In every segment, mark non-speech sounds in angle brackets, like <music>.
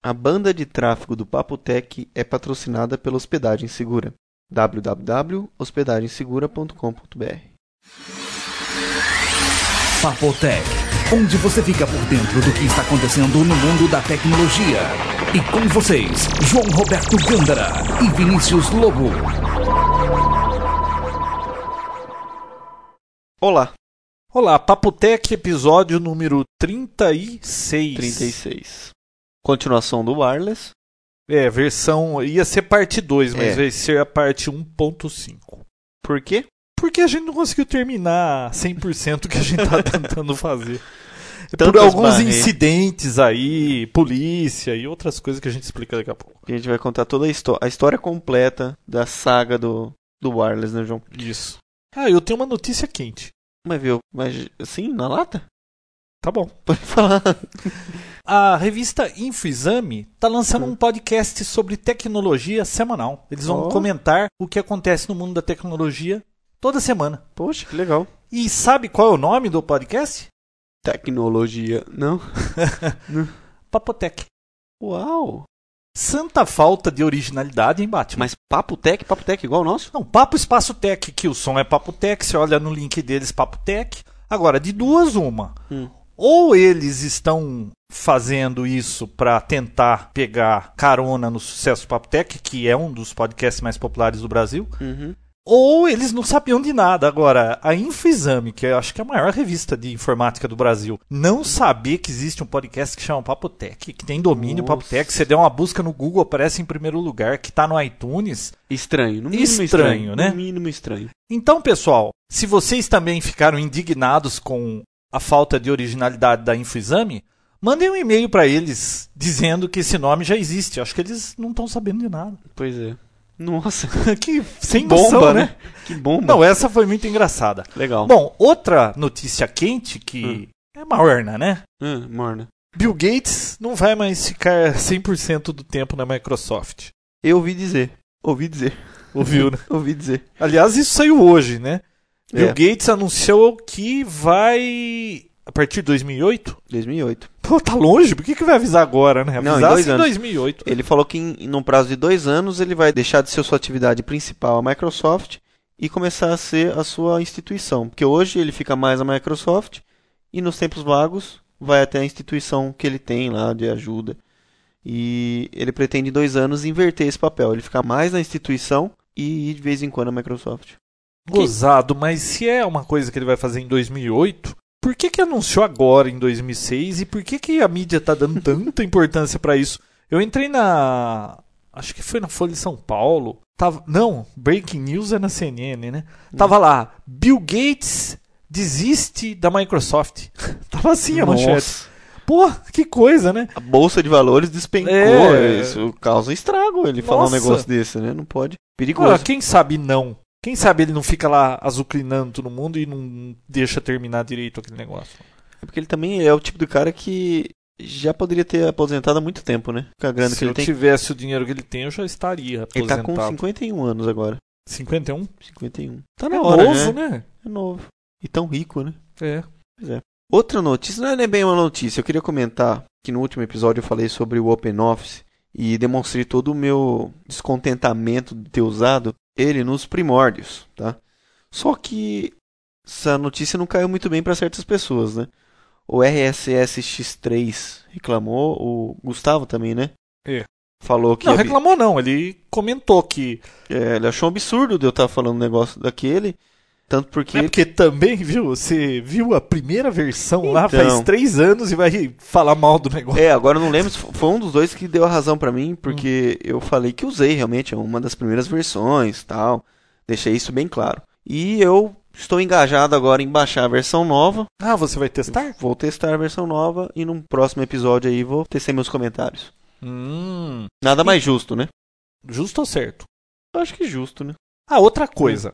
A banda de tráfego do Papotec é patrocinada pela Hospedagem Segura. www.hospedagensegura.com.br Papotec, onde você fica por dentro do que está acontecendo no mundo da tecnologia. E com vocês, João Roberto Gândara e Vinícius Lobo. Olá, Olá, Papotec, episódio número 36. 36. Continuação do Wireless. É, versão. ia ser parte 2, mas É. vai ser a parte 1.5. Por quê? Porque a gente não conseguiu terminar 100% o que a gente tá <laughs> tentando fazer. Por Tantas alguns barreiras. incidentes aí, polícia e outras coisas que a gente explica daqui a pouco. A gente vai contar toda a, histó- a história completa da saga do, do Wireless, né, João? Isso. Ah, eu tenho uma notícia quente. Mas viu, mas assim, na lata? Tá bom. <laughs> Pode falar. A revista Infoexame está lançando um podcast sobre tecnologia semanal. Eles vão Ó. comentar o que acontece no mundo da tecnologia toda semana. Poxa, que legal. E sabe qual é o nome do podcast? Tecnologia. Não? <laughs> Papotec. Uau! Santa falta de originalidade em Batman. Mas Papotec, Papotec igual o nosso? Não, Papo Espaço Tech, que o som é Papotec, você olha no link deles Papotec. Agora, de duas, uma. Hum. Ou eles estão fazendo isso para tentar pegar carona no sucesso do Papotec, que é um dos podcasts mais populares do Brasil, Uhum. ou eles não sabiam de nada. Agora, a Infoexame, que eu acho que é a maior revista de informática do Brasil, não saber que existe um podcast que chama Papotec, que tem domínio Nossa. Papotec, você der uma busca no Google, aparece em primeiro lugar, que tá no iTunes. Estranho, no mínimo Estranho, né? No mínimo estranho. Então, pessoal, se vocês também ficaram indignados com a falta de originalidade da Infoexame, mandem um e-mail para eles dizendo que esse nome já existe. Acho que eles não estão sabendo de nada. Pois é. Nossa, <laughs> que sem bomba, noção, né? Que bomba. Não, essa foi muito engraçada. Legal. Bom, outra notícia quente que é morna, né? Hum, morna. Bill Gates não vai mais ficar 100% do tempo na Microsoft. Eu ouvi dizer. Ouvi dizer. Ouviu, né? <laughs> Ouvi dizer. Aliás, isso saiu hoje, né? Bill É. Gates anunciou que vai. A partir de 2008? 2008. Pô, tá longe, por que, que vai avisar agora, né? Não, em Avisasse dois em anos. 2008. Ele falou que em, num prazo de dois anos ele vai deixar de ser sua atividade principal a Microsoft e começar a ser a sua instituição. Porque hoje ele fica mais a Microsoft e nos tempos vagos vai até a instituição que ele tem lá de ajuda. E ele pretende em dois anos inverter esse papel. Ele ficar mais na instituição e de vez em quando a Microsoft. Gozado, mas se é uma coisa que ele vai fazer em 2008, por que que anunciou agora em 2006 e por que que a mídia tá dando tanta <laughs> importância pra isso? Eu entrei na acho que foi na Folha de São Paulo, tava, não, Breaking News é na CNN, né? Tava lá, Bill Gates desiste da Microsoft. <laughs> tava assim a manchete. Nossa, Pô, que coisa, né? a bolsa de valores despencou. É. Isso causa estrago ele falar um Nossa. negócio desse, né? Não pode. Perigoso. Agora, quem sabe não? Quem sabe ele não fica lá azucrinando todo mundo e não deixa terminar direito aquele negócio? É porque ele também é o tipo de cara que já poderia ter aposentado há muito tempo, né? Com a grana Se que ele eu tem. tivesse o dinheiro que ele tem, eu já estaria Ele tá aposentado. com 51 anos agora. 51? 51. Tá na É hora, novo, né? né? É novo. E tão rico, né? É. Outra notícia, não é bem uma notícia. Eu queria comentar que no último episódio eu falei sobre o OpenOffice e demonstrei todo o meu descontentamento de ter usado ele nos primórdios, tá? Só que essa notícia não caiu muito bem para certas pessoas, né? O RSS X3 reclamou, o Gustavo também, né? É. Falou que Não, reclamou não. Ele comentou que... é, ele achou um absurdo de eu estar falando um negócio daquele, tanto porque É porque também, viu? Você viu a primeira versão lá Então. faz três anos e vai falar mal do negócio. É, agora eu não lembro se foi um dos dois que deu a razão pra mim, porque eu falei que usei realmente é uma das primeiras versões, tal. Deixei isso bem claro. E eu estou engajado agora em baixar a versão nova. Ah, você vai testar? Vou testar a versão nova e num próximo episódio aí vou tecer meus comentários. Hum... Nada mais justo, né? Justo ou certo? Eu acho que justo, né? Ah, outra coisa.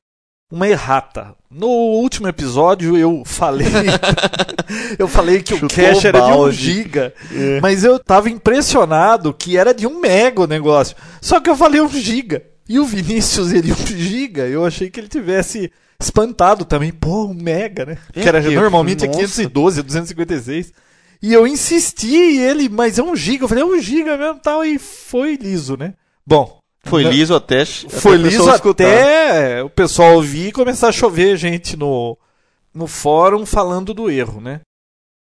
Uma errata. No último episódio eu falei. <laughs> eu falei que Chutou o cache era de 1 balde. giga. Mas eu tava impressionado que era de 1 mega o negócio. Só que eu falei 1 giga. E o Vinícius, ele 1 giga. Eu achei que ele tivesse espantado também. Pô, 1 mega, né? É, que era, porque, normalmente é nossa. 512, 256. E eu insisti, e ele, mas é um giga. Eu falei, é um giga mesmo tal, e foi liso, né? Bom. Foi liso até. Foi até a liso escutar. até o pessoal ouvir e começar a chover gente no, no fórum falando do erro, né?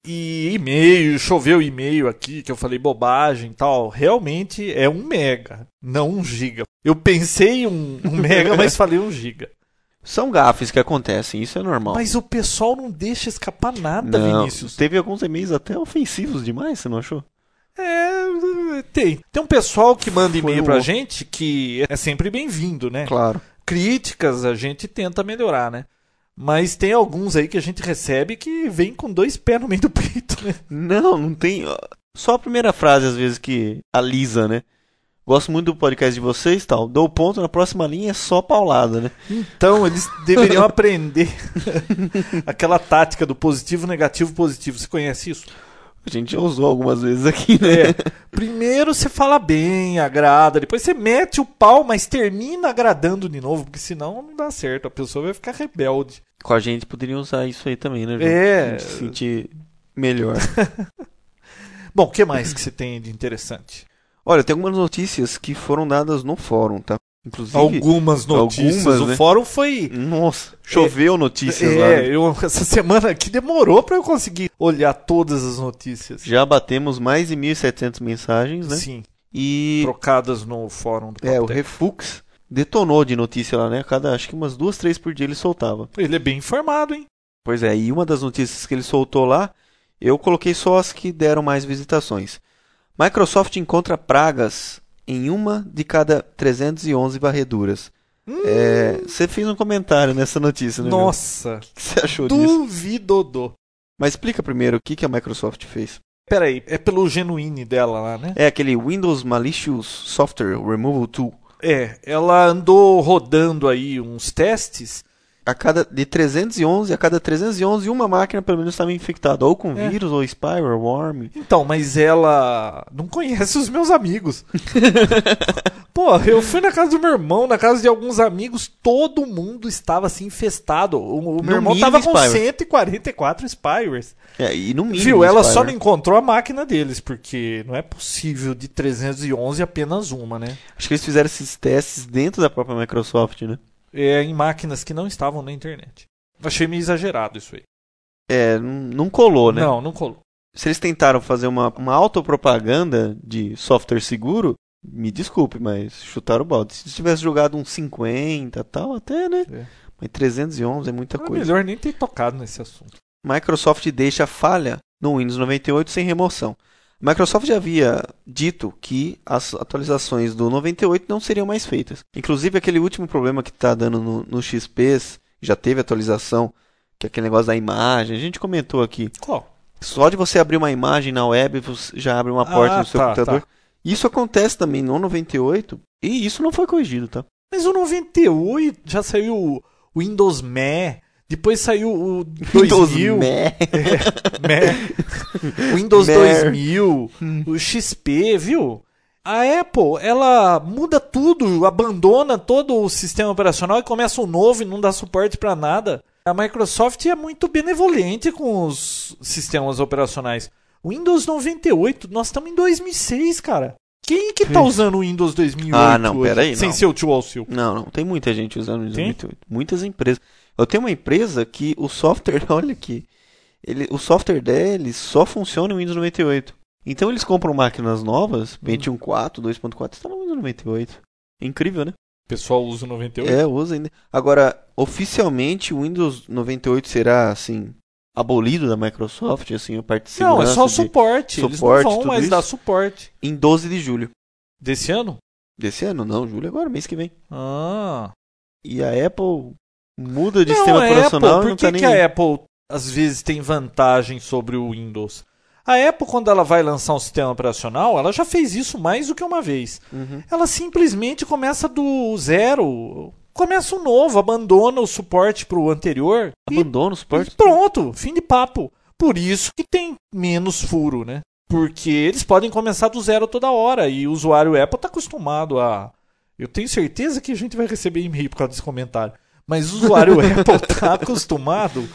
E e-mail, choveu e-mail aqui que eu falei bobagem e tal. Realmente é um mega, não um giga. Eu pensei um, um mega, mas falei um giga. <laughs> São gafes que acontecem, isso é normal. Mas o pessoal não deixa escapar nada, não, Vinícius. teve alguns e-mails até ofensivos demais, você não achou? É, tem. Tem um pessoal que manda e-mail pra gente que é sempre bem-vindo, né? Claro. críticas a gente tenta melhorar, né? Mas tem alguns aí que a gente recebe que vem com dois pés no meio do peito, né? Não, não tem. Só a primeira frase, às vezes, que alisa, né? Gosto muito do podcast de vocês tal. Dou ponto na próxima linha, é só paulada, né? Então eles deveriam <laughs> aprender <laughs> aquela tática do positivo, negativo, positivo. Você conhece isso? A gente já usou algumas vezes aqui, né? É. Primeiro você fala bem, agrada, depois você mete o pau, mas termina agradando de novo, porque senão não dá certo. A pessoa vai ficar rebelde. Com a gente poderiam usar isso aí também, né, João? É. Pra gente se sentir melhor. <laughs> Bom, o que mais que você tem de interessante? Olha, tem algumas notícias que foram dadas no fórum, tá? Inclusive. Algumas notícias. algumas, o né? fórum foi Nossa, choveu notícias lá. É, né? eu, essa semana aqui demorou pra eu conseguir olhar todas as notícias. Já batemos mais de 1.700 mensagens, né? Sim, E trocadas no fórum do é, o. Refux detonou de notícia lá, né? Cada, acho que umas duas, três por dia ele soltava. Ele é bem informado, hein? Pois é, e uma das notícias que ele soltou lá, eu coloquei só as que deram mais visitações. Microsoft encontra pragas em uma de cada 311 varreduras. É, você fez um comentário nessa notícia, né? Nossa, O que você achou disso? duvidodô. Mas explica primeiro o que, que a Microsoft fez. Peraí, é pelo genuine dela lá, né? É aquele Windows Malicious Software Removal Tool. É, ela andou rodando aí uns testes. A cada de 311 a cada 311 uma máquina pelo menos estava infectada ou com É. vírus ou spyware, worm. Então, mas ela não conhece os meus amigos. <laughs> Pô, eu fui na casa do meu irmão, na casa de alguns amigos, todo mundo estava assim infestado. O, o meu irmão mínimo tava com spyware. 144 spywares. É, e no mínimo. Viu? Ela só não spyware. encontrou a máquina deles, porque não é possível de 311 apenas uma, né? Acho que eles fizeram esses testes dentro da própria Microsoft, né? É em máquinas que não estavam na internet. Achei meio exagerado isso aí. É, não colou, né? Não, não colou. Se eles tentaram fazer uma, uma autopropaganda de software seguro, me desculpe, mas chutaram o balde. Se tivesse jogado uns 50 e tal, até, né? É. Mas 311 é muita É coisa. melhor nem ter tocado nesse assunto. Microsoft deixa falha no Windows 98 sem remoção. Microsoft já havia dito que as atualizações do 98 não seriam mais feitas. Inclusive aquele último problema que está dando no, no XP, já teve atualização, que é aquele negócio da imagem, a gente comentou aqui. Qual? Só de você abrir uma imagem na web, você já abre uma porta Ah, no seu tá, computador. tá. Isso acontece também no 98 e isso não foi corrigido, tá? Mas o 98 já saiu o Windows Me, depois saiu o Windows 2000, Meh. Me, <laughs> Windows Mer. 2000, o XP, viu? A Apple, ela muda tudo, abandona todo o sistema operacional e começa um novo e não dá suporte para nada. A Microsoft é muito benevolente com os sistemas operacionais. Windows 98, nós estamos em 2006, cara. Quem que tá usando o Windows 2008 Ah, não, peraí, sem não. ser o tio Alcil? Não, não, tem muita gente usando o Windows Tem? 98. Muitas empresas. Eu tenho uma empresa que o software, <laughs> olha aqui, ele, o software deles só funciona no Windows 98. Então eles compram máquinas novas, Hum. Pentium 4, 2.4, está no Windows 98. É incrível, né? O pessoal usa o 98? É, usa ainda. Agora, oficialmente o Windows 98 será assim abolido da Microsoft, assim, a parte de Não, é só o de- suporte. Eles suporte, não vão mais isso? dar suporte. em 12 de julho Desse ano? desse ano, não, julho agora, mês que vem. Ah. E a Apple muda de não, sistema operacional Apple, por não que, tá que nem a Apple às vezes tem vantagem sobre o Windows? A Apple, quando ela vai lançar um sistema operacional, ela já fez isso mais do que uma vez. Uhum. Ela simplesmente começa do zero, começa um novo, abandona o suporte para o anterior Abandona o suporte. Pronto, fim de papo. Por isso que tem menos furo, né? Porque eles podem começar do zero toda hora e o usuário Apple está acostumado a. Eu tenho certeza que a gente vai receber e-mail por causa desse comentário. Mas o usuário <laughs> Apple está acostumado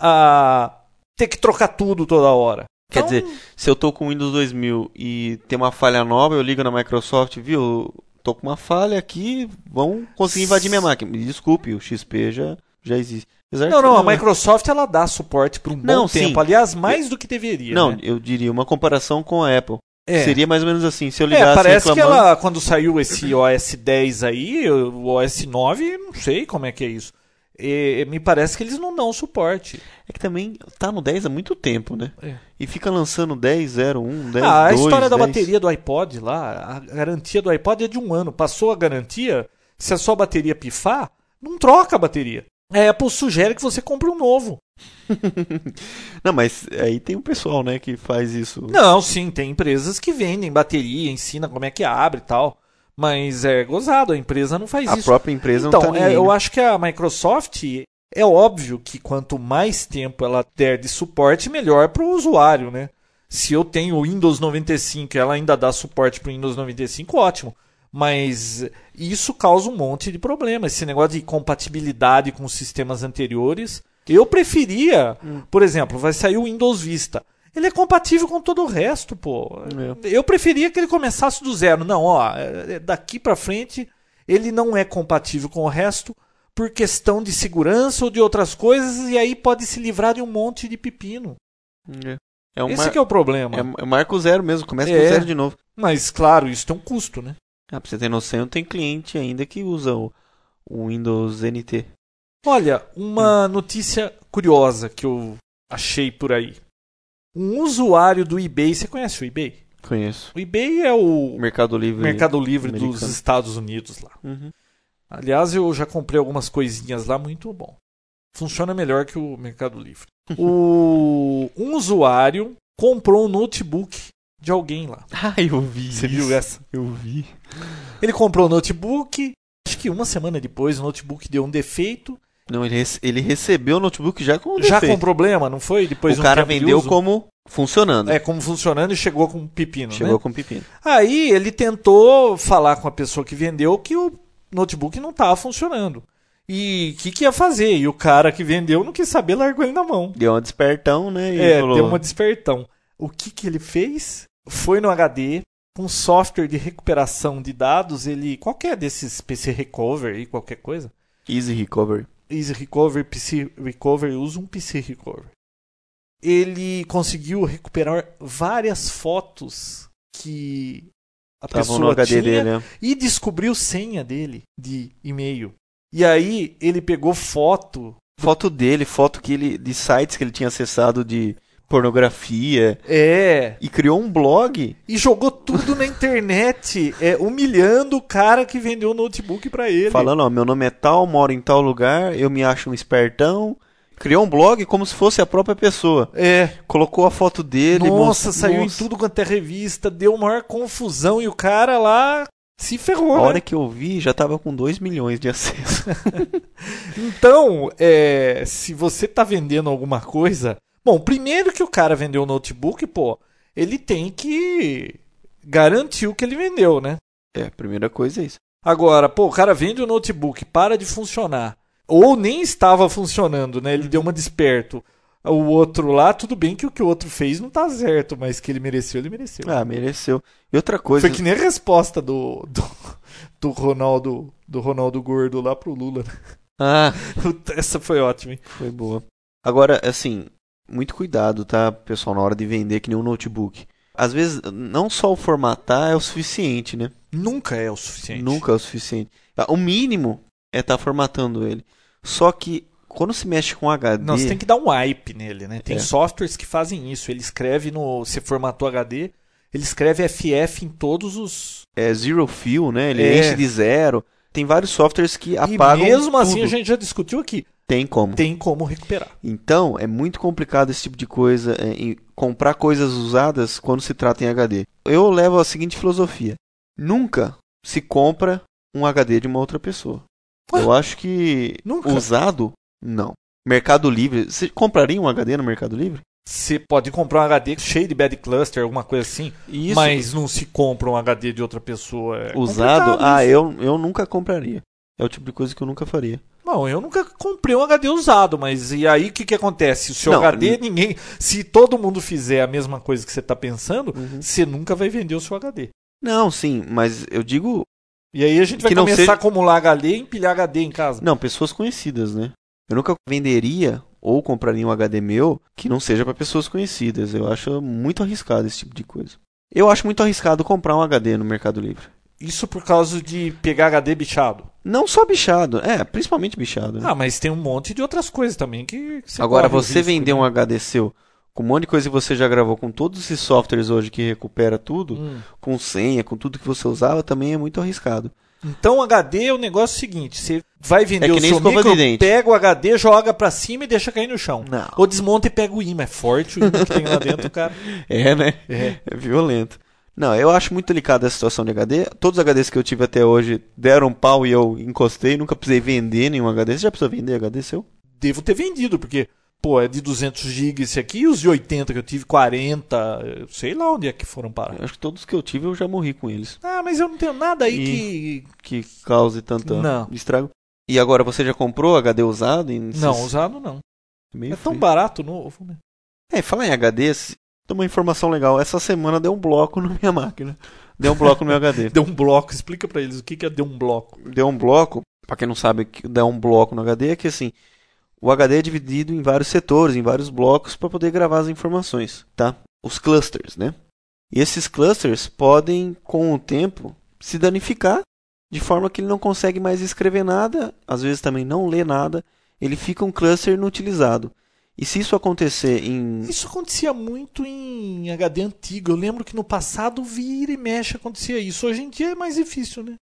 a ter que trocar tudo toda hora. Quer Então, dizer, se eu tô com o Windows 2000 e tem uma falha nova, eu ligo na Microsoft, viu? Tô com uma falha aqui, vão conseguir invadir minha máquina. Me desculpe, o XP já, já existe. Apesar Não, não, a né? Microsoft ela dá suporte por um bom Não, tempo. sim. Aliás, mais do que deveria. Não, né? eu diria uma comparação com a Apple. É. Seria mais ou menos assim, se eu ligasse É, parece que reclamando... ela, quando saiu esse OS 10 aí, o OS 9, não sei como é que é isso. E, me parece que eles não dão suporte. É que também tá no 10 há muito tempo, né? É. E fica lançando 10, 0, 1, 10, ah, a 2, história da 10. bateria do iPod lá, a garantia do iPod é de um ano. Passou a garantia, se a sua bateria pifar, não troca a bateria. A Apple sugere que você compre um novo. <laughs> Não, mas aí tem um pessoal, né, que faz isso. Não, sim, tem empresas que vendem bateria, ensina como é que abre e tal. Mas é gozado, a empresa não faz a isso. própria empresa então, não tá é, nem eu né? acho que a Microsoft é óbvio que quanto mais tempo ela der de suporte, melhor para o usuário, né? Se eu tenho o Windows 95 e ela ainda dá suporte para o Windows 95, ótimo. Mas isso causa um monte de problemas. Esse negócio de compatibilidade com os sistemas anteriores. Eu preferia, Hum. por exemplo, vai sair o Windows Vista. Ele é compatível com todo o resto, pô. É. Eu preferia que ele começasse do zero. Não, ó, é- é daqui pra frente ele não é compatível com o resto por questão de segurança ou de outras coisas e aí pode se livrar de um monte de pepino. É, é um Esse mar... que é o problema. é, é marco zero mesmo, começa É. com zero de novo. Mas claro, isso tem um custo, né? Ah, pra você ter noção, tem cliente ainda que usa o, o Windows NT. Olha, uma notícia curiosa que eu achei por aí. Um usuário do eBay, você conhece o eBay? Conheço. O eBay é o Mercado Livre. Mercado Livre dos. Estados Unidos lá. Uhum. Aliás, eu já comprei algumas coisinhas lá, muito bom. Funciona melhor que o Mercado Livre. <laughs> o, um usuário comprou um notebook de alguém lá. <laughs> Ah, eu vi. Você isso. viu essa? Eu vi. Ele comprou o notebook, acho que uma semana depois o notebook deu um defeito. Não, ele, rece- ele recebeu o notebook já com o já defeito. com problema, não foi? Depois de O um cara vendeu como funcionando. É, como funcionando e chegou com um pepino, Chegou né? com pepino. Aí ele tentou falar com a pessoa que vendeu que o notebook não estava funcionando. E o que, que ia fazer? E o cara que vendeu não quis saber, largou ele na mão. Deu um despertão, né? É, falou, deu uma despertão. O que, que ele fez? Foi no HD, com software de recuperação de dados, ele. Qualquer desses PC Recover e qualquer coisa. Easy Recovery. Easy Recover, PC Recover, usa um PC Recover. Ele conseguiu recuperar várias fotos que a Estavam pessoa no HD tinha dele, né? e descobriu senha dele de e-mail. E aí ele pegou foto. Foto dele, foto que ele, de sites que ele tinha acessado de pornografia. É. E criou um blog. E jogou tudo na internet, é, humilhando o cara que vendeu o notebook pra ele. Falando, ó, meu nome é tal, moro em tal lugar, eu me acho um espertão. Criou um blog como se fosse a própria pessoa. É. Colocou a foto dele. Nossa, saiu Nossa. em tudo quanto é revista, deu maior confusão e o cara lá se ferrou. A né? hora que eu vi, já tava com 2 milhões de acessos. <laughs> Então, é, se você tá vendendo alguma coisa. Bom, primeiro que o cara vendeu o notebook, pô, ele tem que garantir o que ele vendeu, né? é, a primeira coisa é isso. Agora, pô, o cara vende o notebook, para de funcionar. Ou nem estava funcionando, né? Ele deu uma desperto. O outro lá, tudo bem que o que o outro fez não tá certo, mas que ele mereceu, ele mereceu. Ah, mereceu. E outra coisa. Foi que nem a resposta do, do, do Ronaldo do Ronaldo Gordo lá pro Lula. né? Ah, <laughs> Essa foi ótima, hein? foi boa. Agora, assim, muito cuidado, tá, pessoal, na hora de vender que nem um notebook. Às vezes, não só o formatar é o suficiente, né? Nunca é o suficiente. Nunca é o suficiente. Ah, O mínimo é estar formatando ele. Só que quando se mexe com HD, Não, você tem que dar um wipe nele, né? Tem É. softwares que fazem isso. Ele escreve no. Se formatou HD, ele escreve FF em todos os. é zero fill, né? Ele É. enche de zero. Tem vários softwares que E apagam mesmo assim tudo. a gente já discutiu aqui. Tem como. Tem como recuperar. Então, é muito complicado esse tipo de coisa, é, comprar coisas usadas quando se trata em HD. Eu levo a seguinte filosofia: nunca se compra um HD de uma outra pessoa. Ué? Eu acho que Nunca? usado, não. Mercado Livre, você compraria um HD no Mercado Livre? Você pode comprar um HD cheio de bad cluster, alguma coisa assim, Isso. mas não se compra um HD de outra pessoa. É usado, ah, isso. eu, eu nunca compraria. É o tipo de coisa que eu nunca faria. Não, eu nunca comprei um HD usado, mas e aí o que, que acontece? O seu Não, HD, ninguém. Se todo mundo fizer a mesma coisa que você tá pensando, Uhum. você nunca vai vender o seu HD. Não, sim, mas eu digo. E aí a gente vai Que não começar seja- a acumular HD e empilhar HD em casa. Não, pessoas conhecidas, né? Eu nunca venderia ou compraria um HD meu que não seja para pessoas conhecidas. Eu acho muito arriscado esse tipo de coisa. Eu acho muito arriscado comprar um HD no Mercado Livre. Isso por causa de pegar HD bichado. Não só bichado, é, principalmente bichado. Né? Ah, mas tem um monte de outras coisas também que, que você Agora, você risco, vender né? um HD seu com um monte de coisa que você já gravou, com todos esses softwares hoje que recupera tudo, Hum. com senha, com tudo que você usava, também é muito arriscado. Então, HD é o negócio seguinte: você vai vender É o seu micro, de pega o HD, joga pra cima e deixa cair no chão. Não. Ou desmonta e pega o imã. É forte o imã que tem lá dentro, cara. <laughs> É, né? É. É violento. Não, eu acho muito delicada essa situação de HD. Todos os HDs que eu tive até hoje deram pau e eu encostei. Nunca precisei vender nenhum HD. Você já precisou vender HD seu? Devo ter vendido, porque, pô, é de 200 GB esse aqui, e os de 80 que eu tive, 40, eu sei lá onde é que foram parar. Eu acho que todos que eu tive eu já morri com eles. Ah, mas eu não tenho nada aí E- que. Que cause tanto Não. estrago. E agora você já comprou HD usado? Não, usado não. Meio É tão barato novo, né? É, falar em HD, tem uma informação legal. Essa semana deu um bloco na minha máquina. Deu um bloco no meu HD. <laughs> Deu um bloco, explica pra eles o que que é deu um bloco. Deu um bloco, pra quem não sabe o que dá um bloco no HD, é que assim, o HD é dividido em vários setores, em vários blocos para poder gravar as informações, tá? Os clusters, né? E esses clusters podem, com o tempo, se danificar de forma que ele não consegue mais escrever nada, às vezes também não lê nada, ele fica um cluster inutilizado. E se isso acontecer em Isso acontecia muito em HD antigo. Eu lembro que no passado vira e mexe acontecia isso. Hoje em dia é mais difícil, né?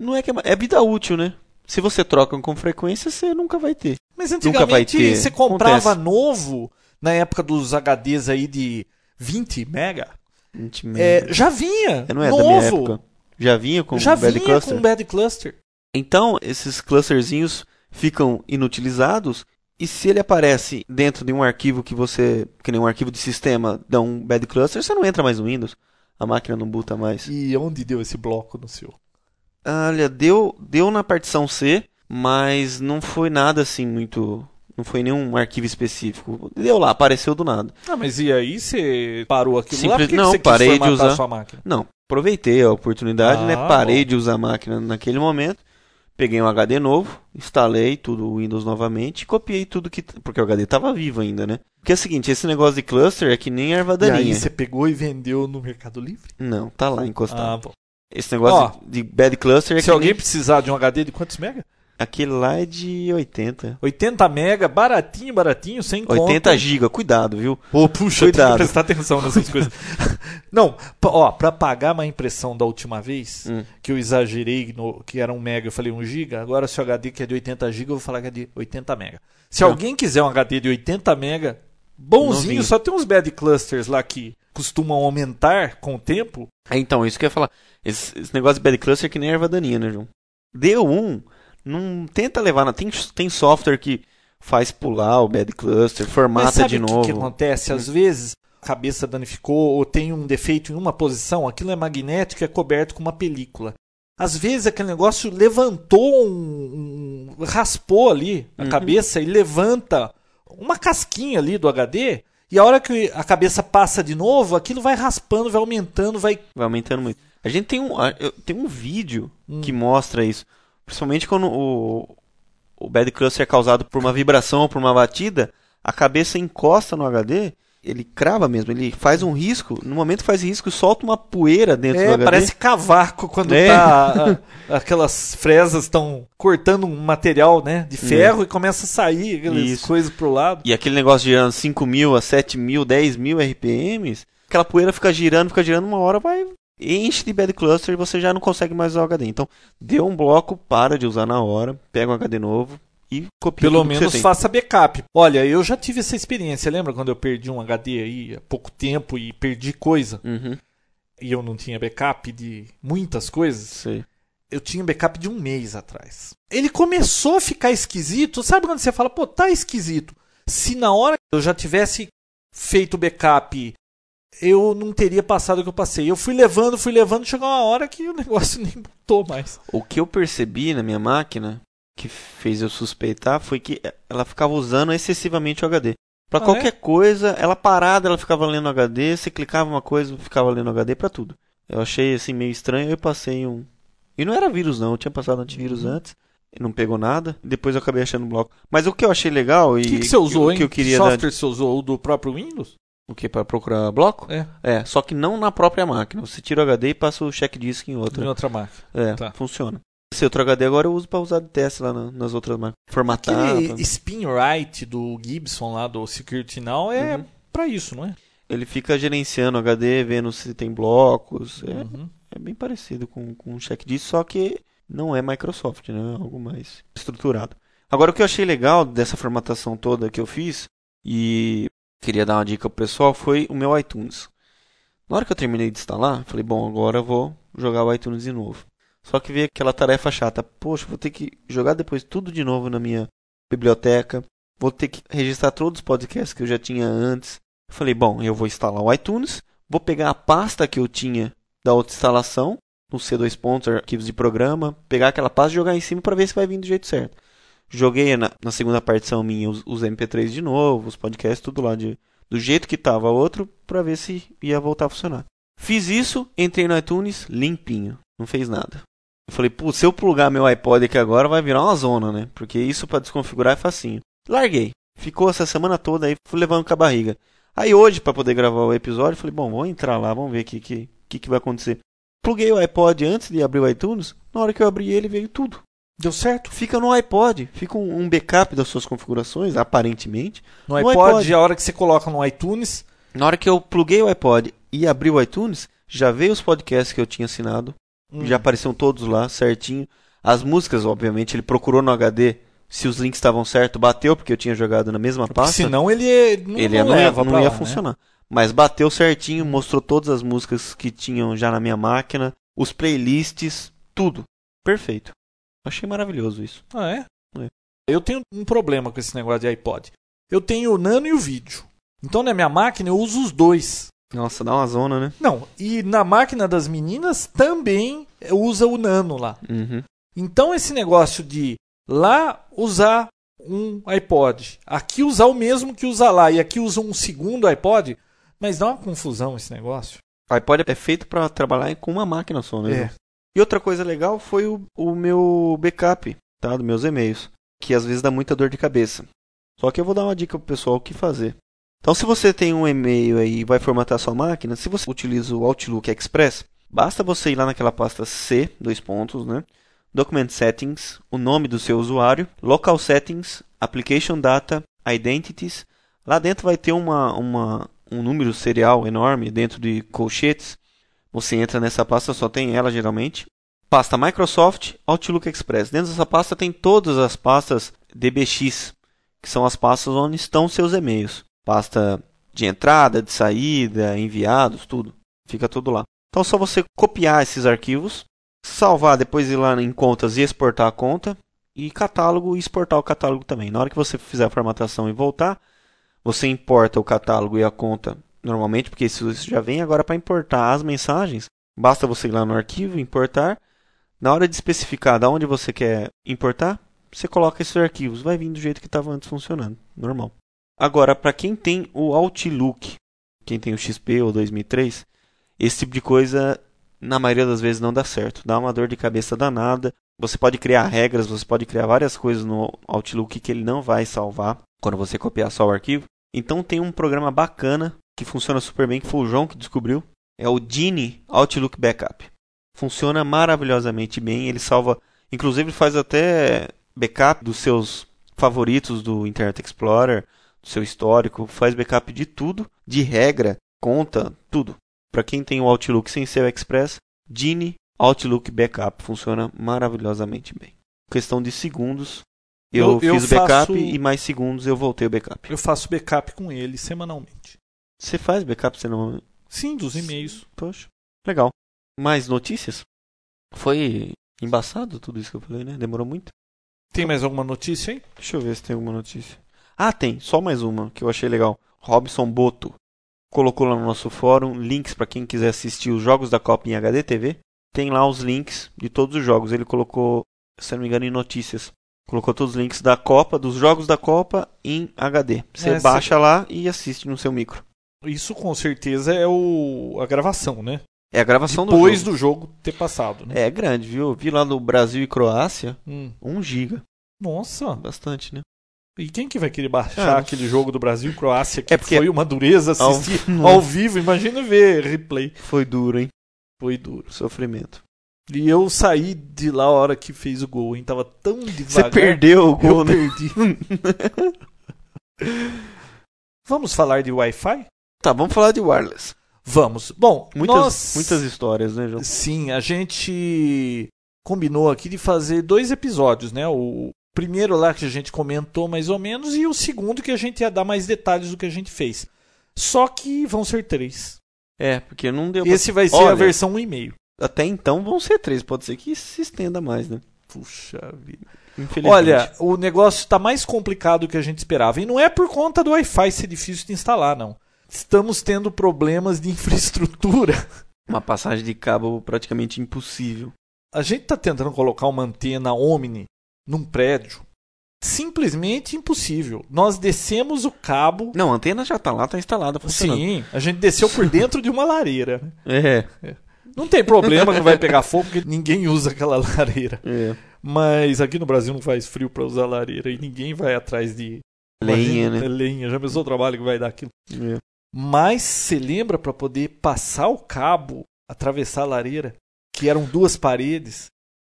não é que é, é vida útil, né? Se você troca com frequência, você nunca vai ter. Mas antigamente você comprava Acontece. novo, na época dos HDs aí de 20 mega, Gente, é, já vinha. não é novo. da minha época. Já vinha com já o Bad vinha Cluster? com Bad Cluster. Então, esses clusterzinhos ficam inutilizados e se ele aparece dentro de um arquivo que você, que nem um arquivo de sistema, dá um bad cluster, você não entra mais no Windows. A máquina não boota mais. E onde deu esse bloco no seu? Olha, deu, deu na partição C, mas não foi nada assim muito, não foi nenhum arquivo específico. Deu lá, apareceu do nada. Ah, mas e aí você parou aquilo lá? Simples- Por que não, que você parei de usar. sua máquina? Não, aproveitei a oportunidade, Ah, né? Parei bom. de usar a máquina naquele momento. Peguei um HD novo, instalei tudo o Windows novamente e copiei tudo que. Porque o HD estava vivo ainda, né? Porque é o seguinte, esse negócio de cluster é que nem erva E daninha. aí você pegou e vendeu no Mercado Livre? Não, tá lá encostado. Ah, bom. Esse negócio de, bad cluster é Se alguém nem... precisar de um HD de quantos mega? Aquele lá é de 80. 80 mega, baratinho, baratinho, sem 80 conta. GB, cuidado, viu? Pô, puxa, tem Cuidado. que prestar atenção nessas coisas. <laughs> Não, ó, pra pagar uma impressão da última vez, Hum. que eu exagerei, no, que era um mega, eu falei 1 giga, agora se o HD que é de 80 giga, eu vou falar que é de 80 mega. Se Tá. alguém quiser um HD de 80 mega, bonzinho, só tem uns bad clusters lá que costumam aumentar com o tempo. É, então, isso que eu ia falar. Esse, esse negócio de bad cluster é que nem erva daninha, né, João? Deu um, não tenta levar. na- Tem, tem software que faz pular o bad cluster, formata sabe de o que, novo. que acontece? Às vezes a cabeça danificou ou tem um defeito em uma posição, aquilo é magnético e é coberto com uma película. Às vezes aquele negócio levantou um. um- raspou ali a Uhum. cabeça e levanta uma casquinha ali do HD. E a hora que a cabeça passa de novo, aquilo vai raspando, vai aumentando, vai. Vai aumentando muito. A gente tem um, tem um vídeo Hum. que mostra isso. Principalmente quando o, o bad cluster é causado por uma vibração ou por uma batida, a cabeça encosta no HD, ele crava mesmo, ele faz um risco. No momento faz risco, solta uma poeira dentro do É, HD. parece cavaco quando É. tá. <laughs> a- aquelas fresas estão cortando um material né, de ferro e começa a sair aquelas É. Isso. coisas pro lado. E aquele negócio girando 5 mil a 7 mil, 10 mil RPMs, aquela poeira fica girando, fica girando, uma hora vai. Enche de bad cluster e você já não consegue mais usar o HD. Então, deu um bloco, para de usar na hora, pega um HD novo e copia Pelo menos faça backup. Olha, eu já tive essa experiência. Lembra quando eu perdi um HD aí há pouco tempo e perdi coisa? Uhum, E eu não tinha backup de muitas coisas? sei. Eu tinha backup de um mês atrás. Ele começou a ficar esquisito. Sabe quando você fala, pô, tá esquisito? Se na hora eu já tivesse feito o backup, eu não teria passado o que eu passei. Eu fui levando, fui levando, chegou uma hora que o negócio <laughs> nem botou mais. O que eu percebi na minha máquina que fez eu suspeitar foi que ela ficava usando excessivamente o HD. Pra Ah, qualquer coisa, ela parada, ela ficava lendo HD, você clicava uma coisa, ficava lendo HD pra tudo. Eu achei assim meio estranho, eu passei um. E não era vírus não, eu tinha passado antivírus Uhum. antes, e não pegou nada, depois eu acabei achando um bloco. Mas o que eu achei legal e O que, que você usou, o que eu queria que dar software você usou? O do próprio Windows? O que para procurar bloco? É, É, só que não na própria máquina. Você tira o HD e passa o check disk em outra. em outra máquina. É, Tá. funciona. Esse outro HD agora eu uso pra usar de teste lá na- nas outras máquinas. Formatar. Aquele pra- spin right do Gibson lá do Security Now é Uhum. pra isso, não é? Ele fica gerenciando o HD, vendo se tem blocos. É, Uhum. é bem parecido com, com o check disk, só que não é Microsoft, né? É algo mais estruturado. Agora o que eu achei legal dessa formatação toda que eu fiz, e queria dar uma dica pro pessoal, foi o meu iTunes. Na hora que eu terminei de instalar, falei, bom, agora eu vou jogar o iTunes de novo. Só que veio aquela tarefa chata. Poxa, vou ter que jogar depois tudo de novo na minha biblioteca. Vou ter que registrar todos os podcasts que eu já tinha antes. Falei, bom, eu vou instalar o iTunes, vou pegar a pasta que eu tinha da outra instalação, no C2 pontos, arquivos de programa, pegar aquela pasta e jogar em cima para ver se vai vir do jeito certo. Joguei na, na segunda partição minha os, os MP3 de novo, os podcasts, tudo lá de, do jeito que tava outro, para ver se ia voltar a funcionar. Fiz isso, entrei no iTunes, limpinho, não fez nada. Eu falei, se eu plugar meu iPod aqui agora vai virar uma zona, né? Porque isso para desconfigurar é facinho. Larguei. Ficou essa semana toda aí, fui levando com a barriga. Aí hoje, para poder gravar o episódio, falei, bom, vou entrar lá, vamos ver o que, que, que vai acontecer. Pluguei o iPod antes de abrir o iTunes, na hora que eu abri ele veio tudo. Deu certo? Fica no iPod, fica um, um backup das suas configurações, aparentemente. No, No iPod, iPod. a hora que você coloca no iTunes, Na hora que eu pluguei o iPod e abri o iTunes, já veio os podcasts que eu tinha assinado, hum, já apareceram todos lá certinho. As músicas, obviamente, ele procurou no HD se os links estavam certos, bateu porque eu tinha jogado na mesma porque pasta. senão ele é- não, ele não não, ia, não ia lá, né? funcionar. Mas bateu certinho, mostrou todas as músicas que tinham já na minha máquina, os playlists, tudo. Perfeito. Achei maravilhoso isso. Ah, é? É. Eu tenho um problema com esse negócio de iPod. Eu tenho o Nano e o vídeo. Então na minha máquina eu uso os dois. Nossa, dá uma zona, né? Não, e na máquina das meninas também usa o Nano lá. Uhum. Então esse negócio de lá usar um iPod, aqui usar o mesmo que usa lá e aqui usa um segundo iPod, mas dá uma confusão esse negócio. O iPod é feito para trabalhar com uma máquina só, né? É. E outra coisa legal foi o, o meu backup, tá? Dos meus e-mails. Que às vezes dá muita dor de cabeça. Só que eu vou dar uma dica pro pessoal o que fazer. Então, se você tem um e-mail aí e vai formatar sua máquina, se você utiliza o Outlook Express, basta você ir lá naquela pasta C, dois pontos, né? Document Settings, o nome do seu usuário, Local Settings, Application Data, Identities. Lá dentro vai ter uma, uma, um número serial enorme dentro de colchetes. Você entra nessa pasta, só tem ela geralmente. Pasta Microsoft Outlook Express. Dentro dessa pasta tem todas as pastas DBX, que são as pastas onde estão seus e-mails. Pasta de entrada, de saída, enviados, tudo. Fica tudo lá. Então é só você copiar esses arquivos, salvar, depois ir lá em contas e exportar a conta. E catálogo e exportar o catálogo também. Na hora que você fizer a formatação e voltar, você importa o catálogo e a conta normalmente, porque isso já vem agora para importar as mensagens. Basta você ir lá no arquivo, importar. Na hora de especificar de onde você quer importar, você coloca esses arquivos. Vai vir do jeito que estava antes funcionando. Normal. Agora, para quem tem o Outlook, quem tem o XP ou 2003, esse tipo de coisa, na maioria das vezes, não dá certo. Dá uma dor de cabeça danada. Você pode criar regras, você pode criar várias coisas no Outlook que ele não vai salvar quando você copiar só o arquivo. Então tem um programa bacana que funciona super bem, que foi o João que descobriu. É o Genie Outlook Backup. Funciona maravilhosamente bem. Ele salva, inclusive faz até backup dos seus favoritos do Internet Explorer, do seu histórico, faz backup de tudo, de regra, conta, tudo. Para quem tem o Outlook sem ser o Express, Genie Outlook Backup funciona maravilhosamente bem. Questão de segundos, eu, Eu- eu fiz o backup faço- e mais segundos eu voltei o backup. Eu faço backup com ele semanalmente. Você faz backup, você não. Sim, dos e-mails. Poxa, legal. Mais notícias? Foi embaçado tudo isso que eu falei, né? Demorou muito. Tem mais alguma notícia aí? Deixa eu ver se tem alguma notícia. Ah, tem. Só mais uma que eu achei legal. Robson Boto colocou lá no nosso fórum links para quem quiser assistir os jogos da Copa em HD TV. Tem lá os links de todos os jogos. Ele colocou, se eu não me engano, em notícias. Colocou todos os links da Copa, dos jogos da Copa em HD. Você baixa lá e assiste no seu micro. Isso com certeza é o a gravação, né? É a gravação Depois do jogo. do jogo ter passado, né? É grande, viu? Eu vi lá no Brasil e Croácia, Hum. 1 giga. Nossa, Bastante, né? e quem que vai querer baixar Ah, aquele jogo do Brasil e Croácia que É porque- foi uma dureza assistir Ao- <laughs> ao, vivo? Imagina ver replay. Foi duro, hein? Foi duro. Sofrimento. E eu saí de lá a hora que fez o gol, hein? Tava tão Você devagar. perdeu o Eu gol, né? perdi. <laughs> Vamos falar de Wi-Fi? Tá, vamos falar de wireless. Vamos. Bom, Muitas, nós... muitas histórias, né, João? Sim, a gente combinou aqui de fazer dois episódios, né? O primeiro lá que a gente comentou mais ou menos e o segundo que a gente ia dar mais detalhes do que a gente fez. Só que vão ser três. É, porque não deu pra... Esse vai ser Olha, a versão 1,5. Até então vão ser três. Pode ser que se estenda mais, né? Puxa vida. Olha, o negócio está mais complicado do que a gente esperava. E não é por conta do Wi-Fi ser difícil de instalar, não. Estamos tendo problemas de <laughs> infraestrutura. Uma passagem de cabo praticamente impossível. A gente está tentando colocar uma antena Omni num prédio. Simplesmente impossível. Nós descemos o cabo. Não, a antena já tá lá, tá instalada, funcionando. Sim, a gente desceu por dentro de uma lareira. né? <laughs> É, Não tem problema que não vai pegar fogo, porque ninguém usa aquela <laughs> lareira. é. Mas aqui no Brasil não faz frio para usar lareira e ninguém vai atrás de Lenha, Imagina, né? Lenha, já pensou o trabalho que vai dar aquilo. É. Mas você lembra para poder passar o cabo, atravessar a lareira, que eram duas paredes?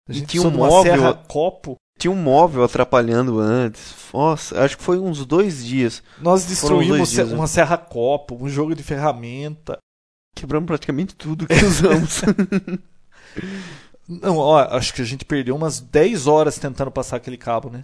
A E gente tinha um móvel- serra copo. Tinha um móvel atrapalhando antes. Nossa, acho que foi uns dois dias. Nós destruímos dias, se- né? uma serra copo, um jogo de ferramenta. Quebramos praticamente tudo que usamos. <laughs> Não, ó, acho que a gente perdeu umas 10 horas tentando passar aquele cabo, né?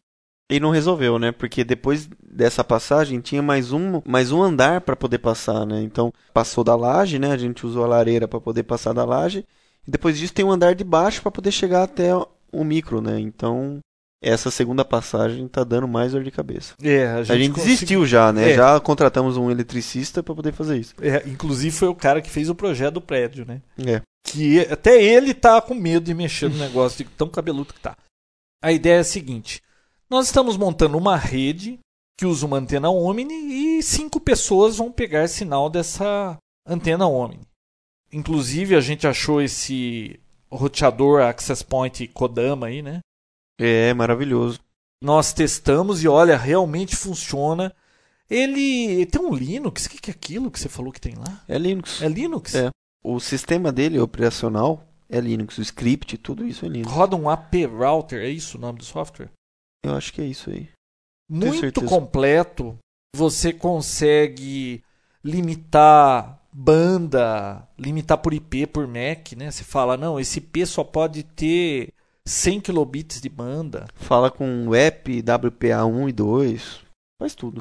E não resolveu, né? Porque depois dessa passagem tinha mais um, mais um andar para poder passar, né? Então passou da laje, né? A gente usou a lareira para poder passar da laje. E depois disso tem um andar de baixo para poder chegar até o micro, né? Então essa segunda passagem tá dando mais dor de cabeça. É, a A gente, gente, consegui- desistiu já, né? É. Já contratamos um eletricista para poder fazer isso. É, inclusive foi o cara que fez o projeto do prédio, né? É. que até ele tá com medo de mexer no negócio de tão cabeludo que tá. A ideia é a seguinte: nós estamos montando uma rede que usa uma antena Omni e cinco pessoas vão pegar sinal dessa antena Omni. Inclusive a gente achou esse roteador Access Point Kodama aí, né? É maravilhoso. Nós testamos e olha, realmente funciona. Ele tem um Linux, o que é aquilo que você falou que tem lá? É Linux. É Linux? É. O sistema dele operacional é Linux. O script, tudo isso é Linux. Roda um AP Router, é isso o nome do software? Eu acho que é isso aí. muito completo. Você consegue limitar banda, limitar por IP por MAC, né? Você fala, não, esse IP só pode ter 100 kilobits de banda. Fala com WEP, WPA1 e 2. Faz tudo.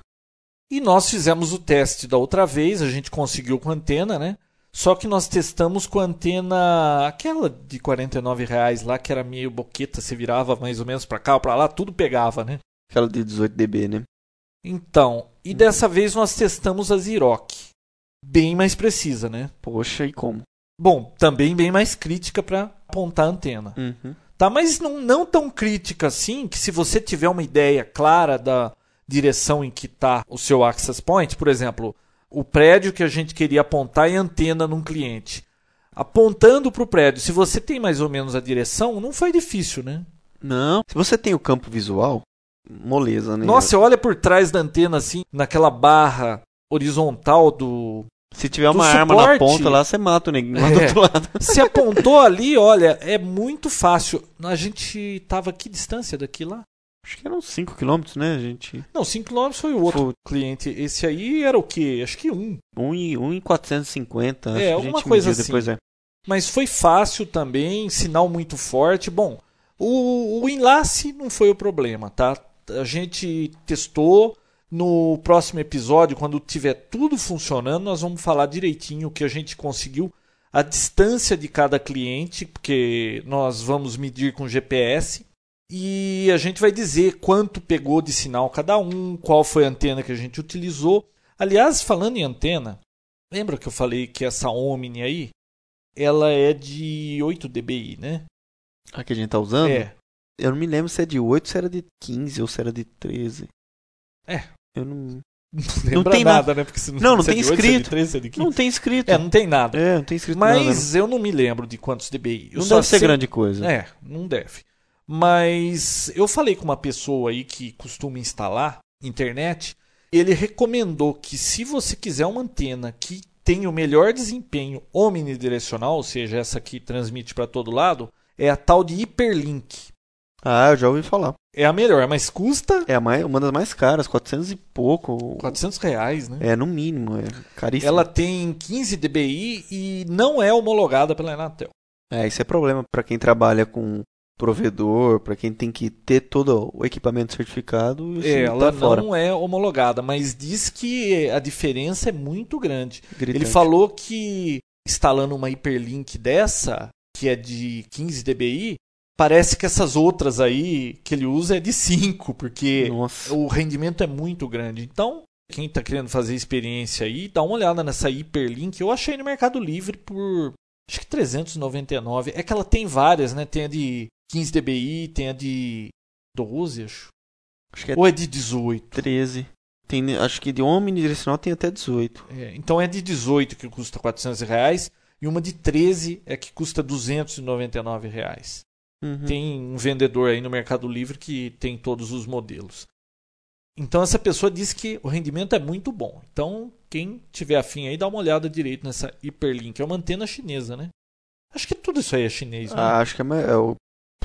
E nós fizemos o teste da outra vez, a gente conseguiu com antena, né? Só que nós testamos com a antena, aquela de 49 reais lá, que era meio boqueta, você virava mais ou menos para cá ou para lá, tudo pegava, né? Aquela de 18 dB, né? Então, e dessa vez nós testamos a Ziroc. Bem mais precisa, né? Poxa, e como? Bom, também bem mais crítica para apontar a antena. Uhum. Tá, mas não, não tão crítica assim que se você tiver uma ideia clara da direção em que está o seu access point, por exemplo, o prédio que a gente queria apontar e antena num cliente. Apontando para o prédio, se você tem mais ou menos a direção, não foi difícil, né? Não. Se você tem o campo visual, moleza, né? Nossa, você olha por trás da antena assim, naquela barra horizontal do, Se tiver do uma arma na suporte- ponta lá, você mata o neguinho lá É. do outro lado. <laughs> Se apontou ali, olha, é muito fácil. A gente tava que distância daqui lá? Acho que eram 5 km, né, gente? Não, 5 km foi o outro Foi. cliente. Esse aí era o quê? Acho que um. 1 e, 1 e 450. acho É, alguma coisa assim. Depois, é. Mas foi fácil também, sinal muito forte. Bom, o, o enlace não foi o problema, tá? A gente testou. No próximo episódio, quando tiver tudo funcionando, nós vamos falar direitinho o que a gente conseguiu, a distância de cada cliente, porque nós vamos medir com GPS. E a gente vai dizer quanto pegou de sinal cada um, qual foi a antena que a gente utilizou. Aliás, falando em antena, lembra que eu falei que essa Omni aí, ela é de 8 dBi, né? A que a gente tá usando? É. Eu não me lembro se é de 8, se era de 15 ou se era de 13. É. Eu <laughs> não. Não lembra tem nada, né? Porque se Não, não se é tem de 8, se é de escrito. 13, se é de 15. Não tem escrito. É, não tem nada. É, não tem escrito nada. Não, Mas eu não me lembro de quantos dBi. Eu não deve ser sei- grande coisa. É, não deve. Mas eu falei com uma pessoa aí que costuma instalar internet. Ele recomendou que se você quiser uma antena que tenha o melhor desempenho omnidirecional, ou seja, essa que transmite para todo lado, é a tal de Hyperlink. Ah, eu já ouvi falar. É a melhor, mas custa É a mais, uma das mais caras, 400 e pouco. 400 reais, né? É, no mínimo, é caríssimo. Ela tem 15 dBi e não é homologada pela Anatel. É, isso é problema pra quem trabalha com provedor, pra quem tem que ter todo o equipamento certificado. É, ela tá não é homologada, mas diz que a diferença é muito grande. Gritante. Ele falou que instalando uma hiperlink dessa, que é de 15 dBi, parece que essas outras aí que ele usa é de 5, porque Nossa. o rendimento é muito grande. Então, quem está querendo fazer experiência aí, dá uma olhada nessa hiperlink. Eu achei no Mercado Livre por acho que 399. É que ela tem várias, né? Tem a de 15 dBi, tem a de 12, acho. Acho que é Ou é de 18? 13. Tem, acho que de omnidirecional tem até 18. É, então é de 18 que custa 400 reais e uma de 13 é que custa 299 reais. Uhum. Tem um vendedor aí no Mercado Livre que tem todos os modelos. Então essa pessoa diz que o rendimento é muito bom. Então quem tiver afim aí dá uma olhada direito nessa Hyperlink. É uma antena chinesa, né? Acho que tudo isso aí é chinês. né? Ah, acho que é, é o,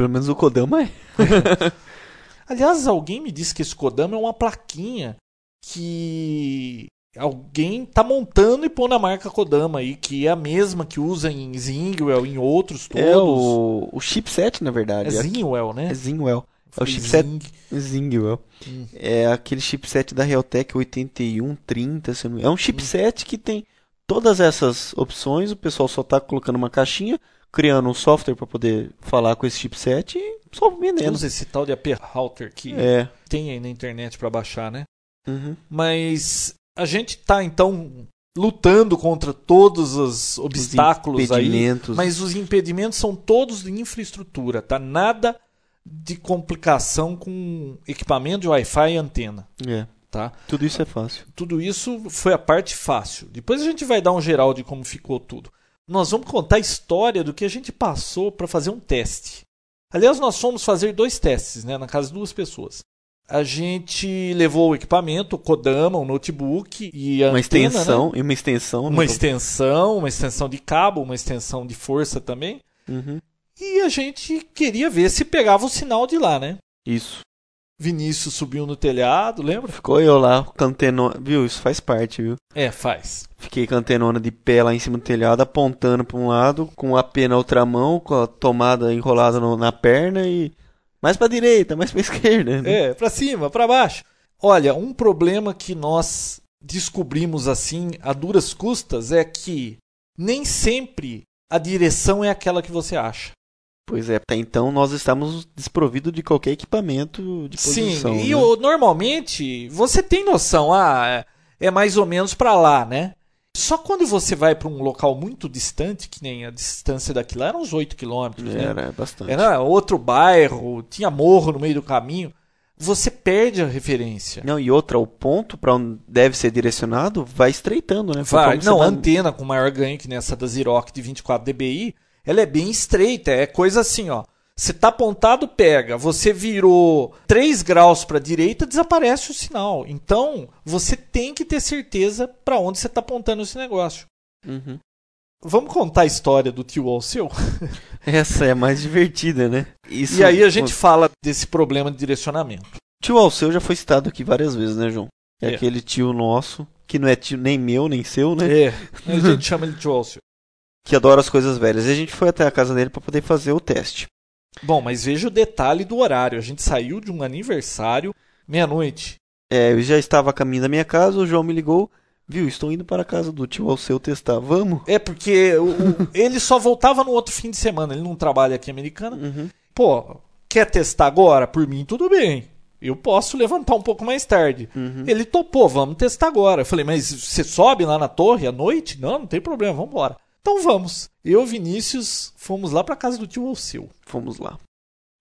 pelo menos o Kodama é. <laughs> Aliás, alguém me disse que esse Kodama é uma plaquinha que alguém tá montando e pondo a marca Kodama aí, que é a mesma que usa em Zingwell, em outros todos. É o, o chipset, na verdade. É Zingwell, né? É Zingwell. É o chipset Zing. Zingwell. Hum. É aquele chipset da Realtek 8130. se eu não me- É um chipset que tem todas essas opções. O pessoal só tá colocando uma caixinha, criando um software para poder falar com esse chipset e só vendendo. Usa esse tal de AP Router que É. tem aí na internet para baixar, né? Uhum. Mas a gente tá então lutando contra todos os obstáculos aí, impedimentos. mas os impedimentos são todos de infraestrutura, tá? Nada de complicação com equipamento de Wi-Fi e antena, É. tá? Tudo isso é fácil. Tudo isso foi a parte fácil. Depois a gente vai dar um geral de como ficou tudo. Nós vamos contar a história do que a gente passou para fazer um teste. Aliás, nós fomos fazer dois testes, né, na casa de duas pessoas. A gente levou o equipamento, o Kodama, o notebook e a Uma antena, extensão né? e uma extensão. uma né? extensão, uma extensão de cabo, uma extensão de força também. Uhum. E a gente queria ver se pegava o sinal de lá, né? Isso. Vinícius subiu no telhado, lembra? Ficou eu lá, com a antenona. Viu? Isso faz parte, viu? É, faz. Fiquei com a antenona de pé lá em cima do telhado, apontando para um lado, com a P na outra mão, com a tomada enrolada no- na perna e. Mais pra direita, mais pra <laughs> esquerda. né? É, pra cima, pra baixo. Olha, um problema que nós descobrimos assim a duras custas é que nem sempre a direção é aquela que você acha. Pois é, até então nós estamos desprovidos de qualquer equipamento de posição. Sim, e né? o- normalmente você tem noção, ah, é- é mais ou menos pra lá, né? Só quando você vai pra um local muito distante, que nem a distância daqui lá, eram uns 8 quilômetros, né? Era bastante. Era outro bairro, tinha morro no meio do caminho. Você perde a referência. Não, e outra, o ponto para onde deve ser direcionado vai estreitando, né? Vai, não, a vai- antena com maior ganho que nessa da Xerox de 24 dBi, ela é bem estreita, é coisa assim, ó. Você tá apontado, pega. Você virou 3 graus para a direita, desaparece o sinal. Então, você tem que ter certeza para onde você tá apontando esse negócio. Uhum. Vamos contar a história do tio Alceu? <laughs> Essa é a mais divertida, né? Isso, E aí a gente fala desse problema de direcionamento. Tio Alceu já foi citado aqui várias vezes, né, João? É, É. aquele tio nosso, que não é tio nem meu, nem seu, né? É, <laughs> a gente chama ele de tio Alceu. Que adora as coisas velhas. E a gente foi até a casa dele para poder fazer o teste. Bom, mas veja o detalhe do horário. A gente saiu de um aniversário meia-noite. É, eu já estava a caminho da minha casa, o João me ligou. Viu, estou indo para a casa do tio Alceu testar. Vamos? É porque o- o- <laughs> ele só voltava no outro fim de semana. Ele não trabalha aqui em Americana. Uhum. Pô, quer testar agora? Por mim, tudo bem. Eu posso levantar um pouco mais tarde. Uhum. Ele topou, vamos testar agora. Eu falei, mas você sobe lá na torre à noite? Não, não tem problema, vamos embora. Então vamos. Eu e Vinícius fomos lá pra casa do tio Alceu. Fomos lá.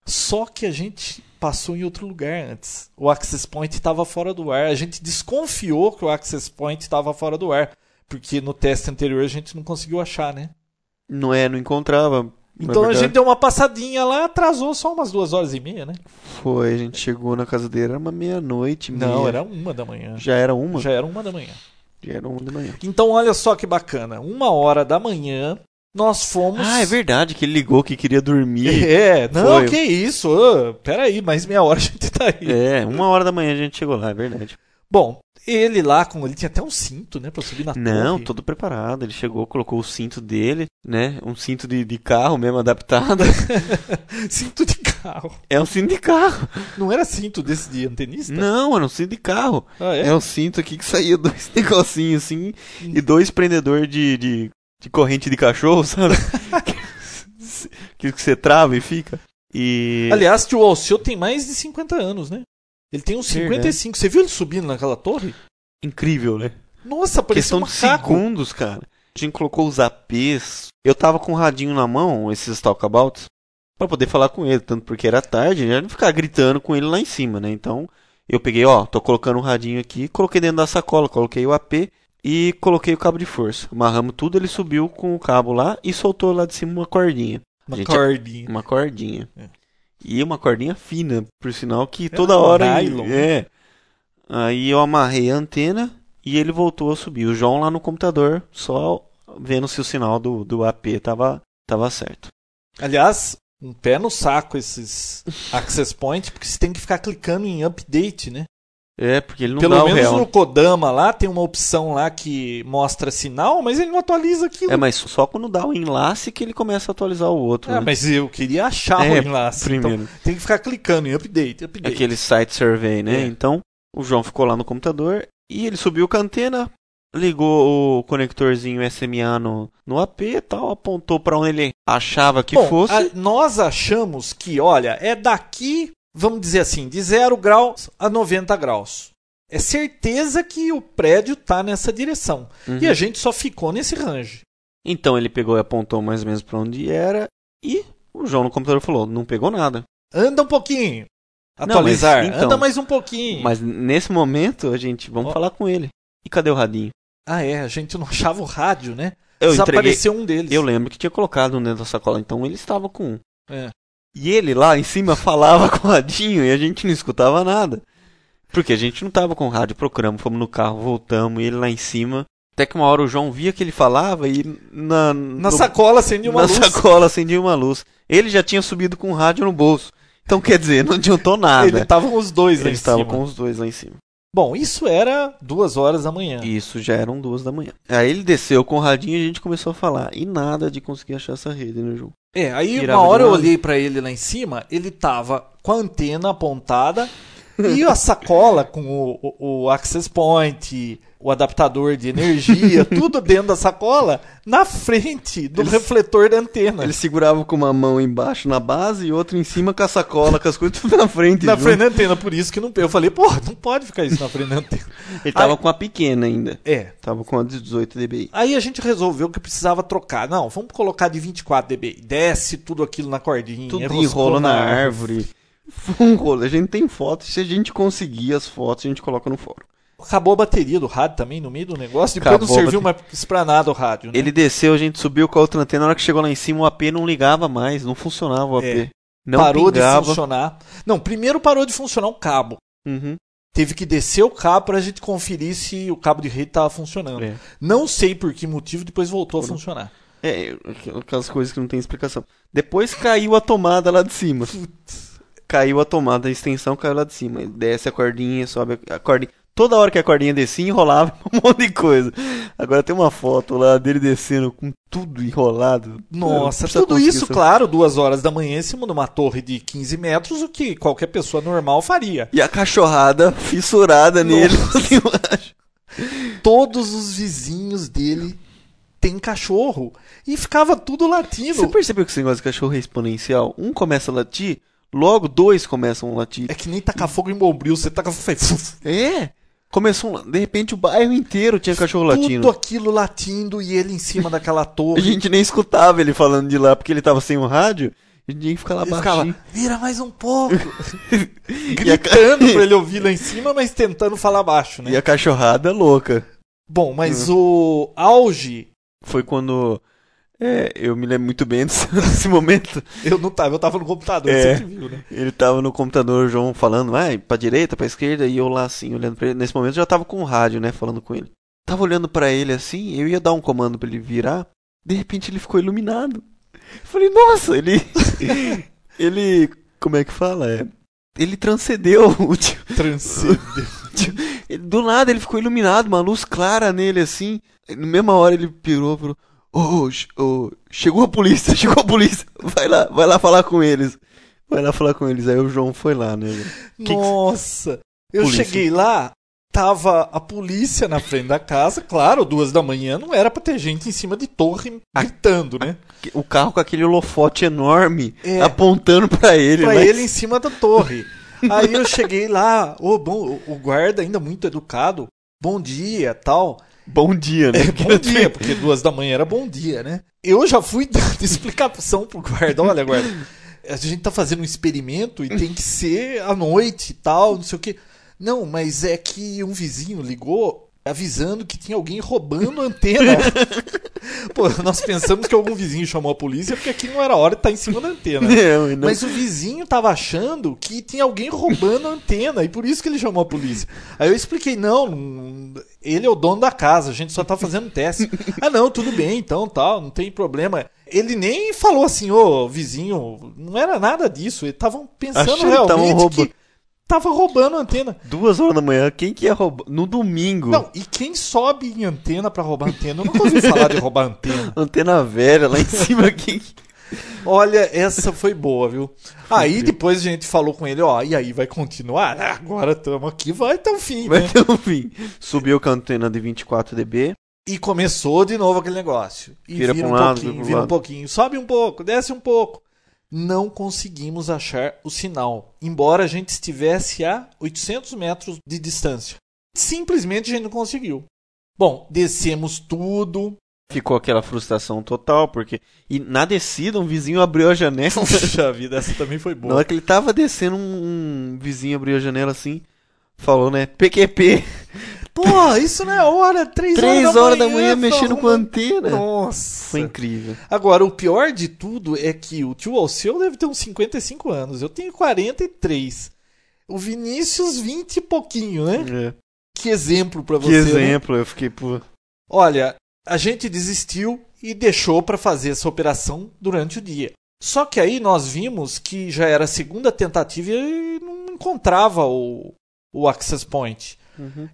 Só que a gente passou em outro lugar antes. O access point estava fora do ar. A gente desconfiou que o access point estava fora do ar, porque no teste anterior a gente não conseguiu achar, né? Não é, não encontrava. Então a gente deu uma passadinha lá, atrasou só umas duas horas e meia, né? Foi, a gente chegou na casa dele, era uma meia-noite. Não, meia. era uma da manhã. Já era uma? Já era uma da manhã. Já era uma da manhã. Então olha só que bacana. Uma hora da manhã, nós fomos. Ah, é verdade que ele ligou que queria dormir. <laughs> É, não, Foi. que isso. ô, peraí, mais meia hora a gente tá aí. É, uma hora da manhã a gente chegou lá, é verdade. Bom, ele lá, com ele tinha até um cinto, né, pra subir na Não, torre. todo preparado. Ele chegou, colocou o cinto dele, né? Um cinto de, de carro mesmo adaptado. <laughs> cinto de carro. é um cinto de carro. Não era cinto desse de antenista? Não, era um cinto de carro. Ah, é? É um cinto aqui que saía dois <laughs> negocinhos assim e dois prendedor de, de, de corrente de cachorro, sabe? <laughs> que que você trava e fica. E. Aliás, tio Alceu tem mais de 50 anos, né? Ele tem uns Verdade. 55. Você viu ele subindo naquela torre? Incrível, né? Nossa, parecia Questão um de macaco. segundos, cara. A gente colocou os APs. Eu tava com o radinho na mão, esses talkabouts, pra poder falar com ele, tanto porque era tarde, já não ficar gritando com ele lá em cima, né? Então, eu peguei, ó, tô colocando o radinho aqui, coloquei dentro da sacola, coloquei o AP e coloquei o cabo de força. Amarramos tudo, ele subiu com o cabo lá e soltou lá de cima uma cordinha. Uma Gente, cordinha. Uma cordinha. É. E uma cordinha fina, por sinal que É toda hora. nylon, É. Aí eu amarrei a antena e ele voltou a subir. O João lá no computador, só vendo se o sinal do, do AP tava, tava certo. Aliás, um pé no saco esses access point, porque você tem que ficar clicando em update, né? É, porque ele não Pelo dá o menos real. no Kodama lá tem uma opção lá que mostra sinal, mas ele não atualiza aquilo. É, mas só quando dá o enlace que ele começa a atualizar o outro. Ah, né? mas eu queria achar É, o enlace. primeiro. Então tem que ficar clicando em update, update. Aquele site survey, né? É. Então, o João ficou lá no computador e ele subiu com a antena, ligou o conectorzinho SMA no, no AP e tal, apontou pra onde ele achava que Bom, fosse. a- nós achamos que, olha, é daqui, vamos dizer assim, de 0 graus a 90 graus. É certeza que o prédio tá nessa direção. Uhum. E a gente só ficou nesse range. Então ele pegou e apontou mais ou menos pra onde era e o João no computador falou, não pegou nada. Anda um pouquinho. Não, Atualizar. mas, então, Anda mais um pouquinho. Mas nesse momento, a gente, vamos Ó. falar com ele. E cadê o radinho? Ah, é. A gente não achava o rádio, né? Eu entreguei, Desapareceu um deles. eu lembro que tinha colocado um dentro da sacola, então ele estava com um. É. E ele lá em cima falava <laughs> com o radinho e a gente não escutava nada. Porque a gente não tava com o rádio, procuramos, fomos no carro, voltamos, e ele lá em cima. Até que uma hora o João via que ele falava e na, Na no- sacola acendia uma na luz. <laughs> sacola acendia uma luz. Ele já tinha subido com o rádio no bolso. Então quer dizer, não adiantou <laughs> nada. Ele tava com os dois lá Ele em cima. com os dois lá em cima. Bom, isso era duas horas da manhã. E Isso já eram duas da manhã. Aí ele desceu com o radinho e a gente começou a falar. E nada de conseguir achar essa rede, né, João? É, aí Virava uma hora eu olhei pra ele lá em cima, ele tava com a antena apontada e a sacola com o, o, o access point, o adaptador de energia, <laughs> tudo dentro da sacola, na frente do Ele- refletor da antena. Ele segurava com uma mão embaixo na base e outra em cima com a sacola, com as coisas tudo na frente. na frente da antena, por isso que não. Eu falei, pô, não pode ficar isso na frente da antena. Ele tava Aí- com a pequena ainda. É. Tava com a 18 dBi. Aí a gente resolveu que precisava trocar. Não, vamos colocar de 24 dB. Desce tudo aquilo na cordinha. Tudo enroscou enrolo na árvore. Foi um rolo. A gente tem fotos. Se a gente conseguir as fotos, a gente coloca no fórum. Acabou a bateria do rádio também no meio do negócio. Depois Acabou não a serviu mais pra nada o rádio. Né? Ele desceu, a gente subiu com a outra antena. Na hora que chegou lá em cima, o AP não ligava mais. Não funcionava o AP. É. Não parou pingava. de funcionar. Não, primeiro parou de funcionar o cabo. Uhum. Teve que descer o cabo pra gente conferir se o cabo de rede tava funcionando. É. Não sei por que motivo, depois voltou a funcionar. É, aquelas coisas que não tem explicação. Depois caiu a tomada lá de cima. Caiu a tomada, a extensão caiu lá de cima. Desce a cordinha, sobe a cordinha. Toda hora que a cordinha descia, enrolava <laughs> um monte de coisa. Agora tem uma foto lá dele descendo com tudo enrolado. Nossa, tudo isso, claro, duas horas da manhã em cima de uma torre de 15 metros, o que qualquer pessoa normal faria. E a cachorrada <laughs> fissurada nele. assim. <laughs> Todos os vizinhos dele têm cachorro. E ficava tudo latindo. Você percebeu que esse negócio de cachorro é exponencial? Um começa a latir, logo dois começam a latir. É que nem tacar fogo em bombril, você taca faz É. Começou, um- de repente o bairro inteiro tinha cachorro latindo. tudo aquilo latindo e ele em cima daquela A torre. gente nem escutava ele falando de lá porque ele tava sem o rádio. A gente tinha que ficar lá baixinho. ficava, vira mais um pouco. <laughs> <laughs> A, ca- Gritando pra ele <laughs> ouvir lá em cima, mas tentando falar baixo, né? e a cachorrada louca. Bom, mas Uhum. o auge, Foi quando. É, eu me lembro muito bem <laughs> desse, momento. eu não tava, eu tava no computador, É. você viu, né? Ele tava no computador, o João falando, vai, pra direita, pra esquerda, e eu lá assim, olhando pra ele. Nesse momento eu já tava com o rádio, né, falando com ele. Tava olhando pra ele assim, eu ia dar um comando pra ele virar, de repente ele ficou iluminado. Falei, nossa, ele. <laughs> ele. Como é que fala? É, ele transcendeu <laughs> o tio. Transcendeu. Do nada ele ficou iluminado, uma luz clara nele assim. Na mesma hora ele pirou e falou: Che- ô, chegou a polícia, <laughs> chegou a polícia. Vai lá, vai lá falar com eles. Vai lá falar com eles. Aí o João foi lá, né? Nossa! Eu Polícia. cheguei lá, tava a polícia na frente da casa, claro, duas da manhã, não era pra ter gente em cima de torre gritando, né? O carro com aquele holofote enorme É. apontando pra ele. Pra né? ele em cima da torre. Aí eu cheguei lá, ô, bom, o guarda ainda muito educado, bom dia, tal. Bom dia, né? É, bom dia, porque duas da manhã era bom dia, né? Eu já fui <laughs> dando explicação pro guarda, olha, guarda, a gente tá fazendo um experimento e tem que ser à noite e tal, não sei o quê. Não, mas é que um vizinho ligou avisando que tinha alguém roubando a antena. <laughs> Pô, nós pensamos que algum vizinho chamou a polícia porque aqui não era hora de estar em cima da antena. <laughs> Não, não. Mas o vizinho tava achando que tinha alguém roubando a antena e por isso que ele chamou a polícia. Aí eu expliquei: não, ele é o dono da casa, a gente só tá fazendo teste. ah, não, tudo bem, então tal, não tem problema. Ele nem falou assim, ô vizinho, não era nada disso. Eles estavam pensando tavam realmente que tava roubando a antena. Duas horas da manhã, quem que ia roubar? No domingo. Não, e quem sobe em antena pra roubar antena? Eu nunca ouvi falar de roubar antena. <laughs> Antena velha lá em <laughs> cima. quem... Olha, essa foi boa, viu? Aí depois a gente falou com ele, ó, e aí vai continuar? Ah, Agora estamos aqui, vai até o fim, Vai né? ter um fim. Subiu com a antena de 24 dB. E começou de novo aquele negócio. E Vira vira, um um lado, pouquinho, vira um lado. pouquinho, sobe um pouco, desce um pouco. Não conseguimos achar o sinal, embora a gente estivesse a 800 metros de distância. Simplesmente a gente não conseguiu. Bom, descemos tudo. Ficou aquela frustração total, porque. E na descida, um vizinho abriu a janela. <laughs> Puxa vida, essa também foi Na boa. hora que ele tava descendo, um, um vizinho abriu a janela assim. Falou, né? PQP. Pô, isso não é hora, três, Três horas da manhã tá mexendo com a antena. Nossa. Foi incrível. Agora, o pior de tudo é que o tio Alceu deve ter uns 55 anos. Eu tenho 43. O Vinícius, 20 e pouquinho, né? É. Que exemplo pra Que você. né? exemplo, eu fiquei, pô. Olha, a gente desistiu e deixou pra fazer essa operação durante o dia. Só que aí nós vimos que já era a segunda tentativa e não encontrava o, o access point.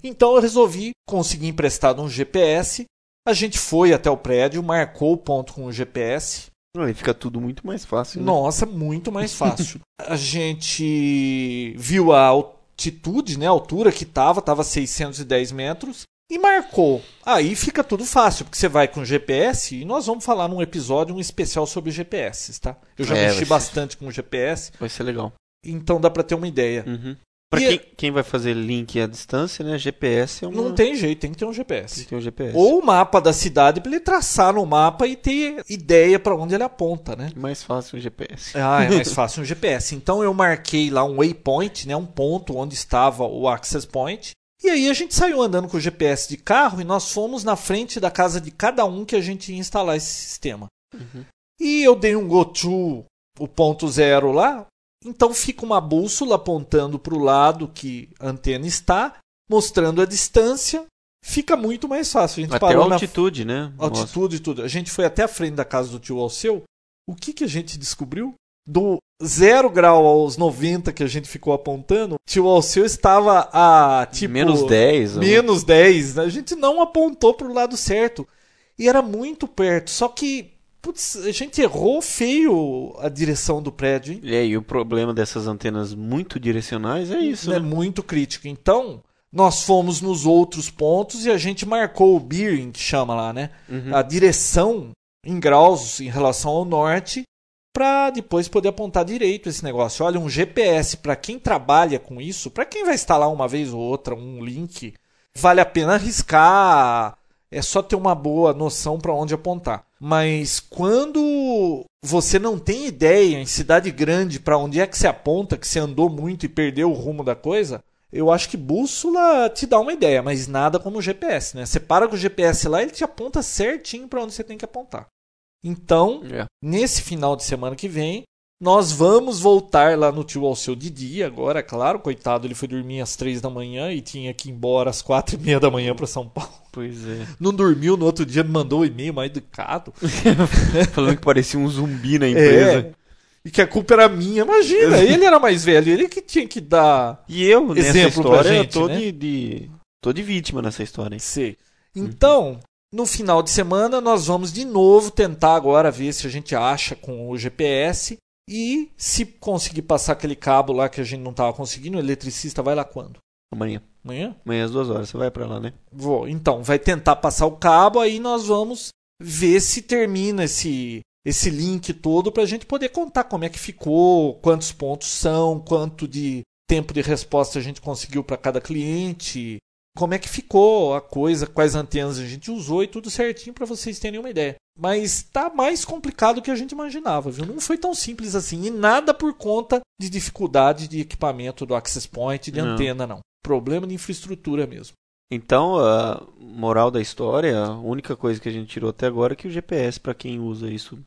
Então eu resolvi conseguir emprestado um GPS. A gente foi até o prédio, marcou o ponto com o GPS. Aí fica tudo muito mais fácil. Né? Nossa, muito mais fácil. <laughs> a gente viu a altitude, né, a altura que tava, tava 610 metros e marcou. Aí fica tudo fácil, porque você vai com GPS e nós vamos falar num episódio um especial sobre GPS, tá? Eu já É, mexi ser- bastante com GPS, Vai ser legal. então dá pra ter uma ideia. Uhum. Pra quem, quem vai fazer link à distância, né? GPS é uma... Não tem jeito, tem que ter um Tem GPS. que ter um GPS. Ou o mapa da cidade pra ele traçar no mapa e ter ideia pra onde ele aponta, né? Mais fácil o GPS. Ah, é mais <laughs> fácil um GPS. Então eu marquei lá um waypoint, né, um ponto onde estava o access point. E aí a gente saiu andando com o GPS de carro e nós fomos na frente da casa de cada um que a gente ia instalar esse sistema. E eu dei um go to o ponto zero lá. Então fica uma bússola apontando para o lado que a antena está, mostrando a distância. Fica muito mais fácil. A gente Até a parou na altitude, né? Nossa. altitude e tudo. A gente foi até a frente da casa do tio Alceu. O que, que a gente descobriu? Do zero grau aos 90 que a gente ficou apontando, tio Alceu estava a tipo. Menos 10. ou- Menos 10. né? A gente não apontou pro lado certo. E era muito perto. Só que, putz, a gente errou feio a direção do prédio, hein? E aí, o problema dessas antenas muito direcionais é isso, é né? muito crítico. Então, nós fomos nos outros pontos e a gente marcou o bearing, que chama lá, né? Uhum. A direção em graus em relação ao norte, para depois poder apontar direito esse negócio. Olha, um GPS para quem trabalha com isso, para quem vai instalar uma vez ou outra um link, vale a pena arriscar. É só ter uma boa noção para onde apontar. Mas quando você não tem ideia em cidade grande para onde é que você aponta, que você andou muito e perdeu o rumo da coisa, eu acho que bússola te dá uma ideia, mas nada como o GPS, né? Você para com o GPS lá, ele te aponta certinho para onde você tem que apontar. Então, É. nesse final de semana que vem, nós vamos voltar lá no tio Alceu de dia agora, é claro. Coitado, ele foi dormir às três da manhã e tinha que ir embora às quatro e meia da manhã para São Paulo. Pois é. Não dormiu, no outro dia me mandou um e-mail mais educado. <laughs> Falando que parecia um zumbi na empresa. É. E que a culpa era minha. Imagina, ele era mais velho, ele que tinha que dar. E eu, nessa Exemplo pra história, gente, tô, né? de, de- tô de vítima nessa história. hein? Sei. Então, no final de semana, nós vamos de novo tentar agora ver se a gente acha com o GPS. E se conseguir passar aquele cabo lá que a gente não estava conseguindo, o eletricista vai lá quando? Amanhã. Amanhã? Amanhã às duas horas. Você vai pra lá, né? Vou. Então, vai tentar passar o cabo, aí nós vamos ver se termina esse, esse link todo para a gente poder contar como é que ficou, quantos pontos são, quanto de tempo de resposta a gente conseguiu para cada cliente, como é que ficou a coisa, quais antenas a gente usou e tudo certinho para vocês terem uma ideia. Mas tá mais complicado do que a gente imaginava, viu? Não foi tão simples assim. E nada por conta de dificuldade de equipamento do Access Point, de Não. antena, não. Problema de infraestrutura mesmo. Então, a moral da história, a única coisa que a gente tirou até agora é que o GPS, pra quem usa isso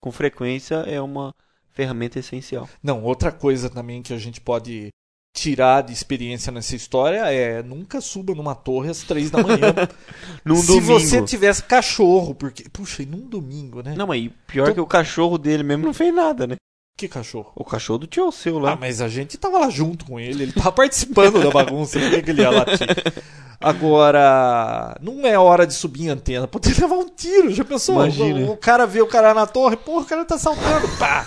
com frequência, é uma ferramenta essencial. Não, outra coisa também que a gente pode tirar de experiência nessa história é nunca suba numa torre às três da manhã. <laughs> Num Se domingo. você tivesse cachorro, porque. Puxa, e num domingo, né? Não, mas pior Então- que o cachorro dele mesmo não fez nada, né? Que cachorro? O cachorro do tio seu Ah, lá. mas a gente tava lá junto com ele, ele tava participando da bagunça, por que que ele ia latir? Agora, não é hora de subir em antena, pode levar um tiro, já pensou? Imagina. O, o cara vê o cara na torre, porra, o cara tá saltando, pá!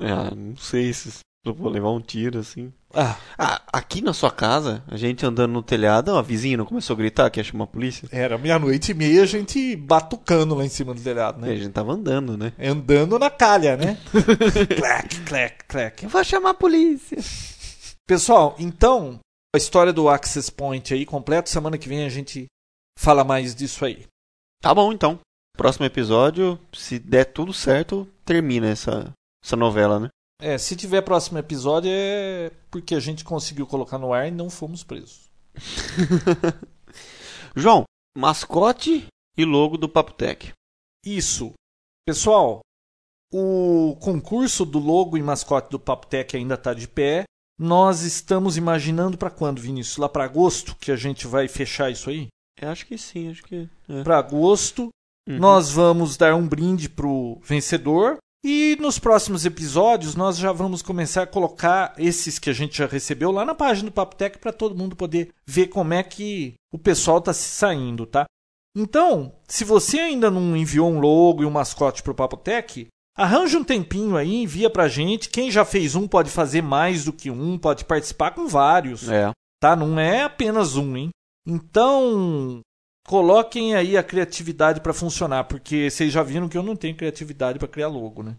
Ah, <laughs> não sei se eu vou levar um tiro assim. Ah, Ah, aqui na sua casa, a gente andando no telhado, ó, a vizinha não começou a gritar que ia chamar a polícia? era meia-noite e meia, a gente batucando lá em cima do telhado, É, né? A gente tava andando, né? Andando na calha, né? <laughs> clac, clac, clac. Eu vou chamar a polícia. Pessoal, então, a história do Access Point aí completo, semana que vem a gente fala mais disso aí. Tá bom, então. Próximo episódio, se der tudo certo, termina essa, essa novela, né? É, se tiver próximo episódio é porque a gente conseguiu colocar no ar e não fomos presos. <laughs> João, mascote e logo do Papotec. Isso. Pessoal, o concurso do logo e mascote do Papotec ainda está de pé. Nós estamos imaginando para quando, Vinícius? Lá para agosto que a gente vai fechar isso aí? Eu acho que sim, acho que. É. Para agosto, Uhum. nós vamos dar um brinde pro vencedor. E nos próximos episódios nós já vamos começar a colocar esses que a gente já recebeu lá na página do Papotec para todo mundo poder ver como é que o pessoal está se saindo, tá? Então, se você ainda não enviou um logo e um mascote pro Papotec, arranja um tempinho aí, envia pra gente. Quem já fez um pode fazer mais do que um, pode participar com vários É. tá? Não é apenas um, hein? Então, coloquem aí a criatividade para funcionar, porque vocês já viram que eu não tenho criatividade para criar logo, né?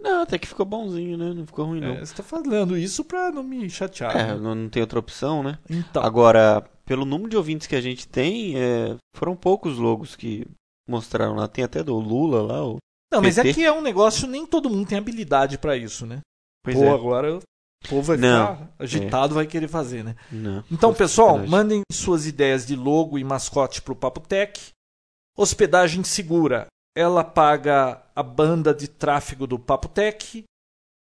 Não, até que ficou bonzinho, né? Não ficou ruim, não. É, você tá falando isso pra não me chatear. É, né? não, não tem outra opção, né? Então, Agora, pelo número de ouvintes que a gente tem, é, foram poucos logos que mostraram lá. Tem até do Lula lá. Não, mas é PT. que é um negócio nem todo mundo tem habilidade para isso, né? Pois Pô, é. agora o povo vai Não, ficar agitado, vai querer fazer, né? Não. Então, pessoal, mandem suas ideias de logo e mascote pro Papo Tech. Hospedagem segura. Ela paga a banda de tráfego do Papo Tech.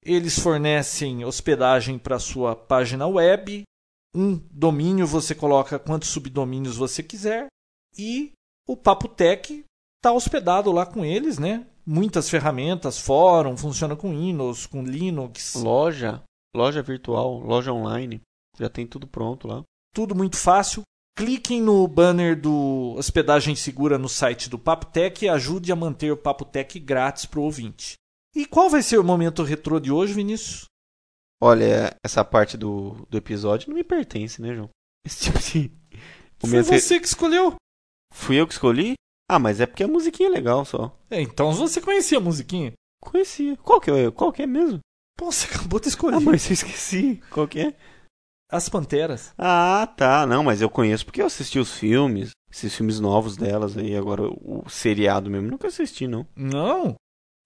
Eles fornecem hospedagem para sua página web. Um domínio você coloca quantos subdomínios você quiser. E o Papo Tech está hospedado lá com eles, né? Muitas ferramentas, fórum, funciona com Windows, com Linux. Loja, loja virtual, loja online. Já tem tudo pronto lá. tudo muito fácil. Cliquem no banner do Hospedagem Segura no site do Papotec e ajude a manter o Papotec grátis para o ouvinte. E qual vai ser o momento retrô de hoje, Vinícius? Olha, essa parte do, do episódio não me pertence, né, João? Esse tipo de. Foi re- você que escolheu. Fui eu que escolhi? Ah, mas é porque a musiquinha é legal só. É, então você conhecia a musiquinha. Conhecia. Qual que é, qual que é mesmo? Pô, você acabou de escolher. Ah, mas eu esqueci. Qual que é? As Panteras. Ah, tá. Não, mas eu conheço porque eu assisti os filmes. Esses filmes novos delas aí. Agora, o seriado mesmo, nunca assisti, não. Não?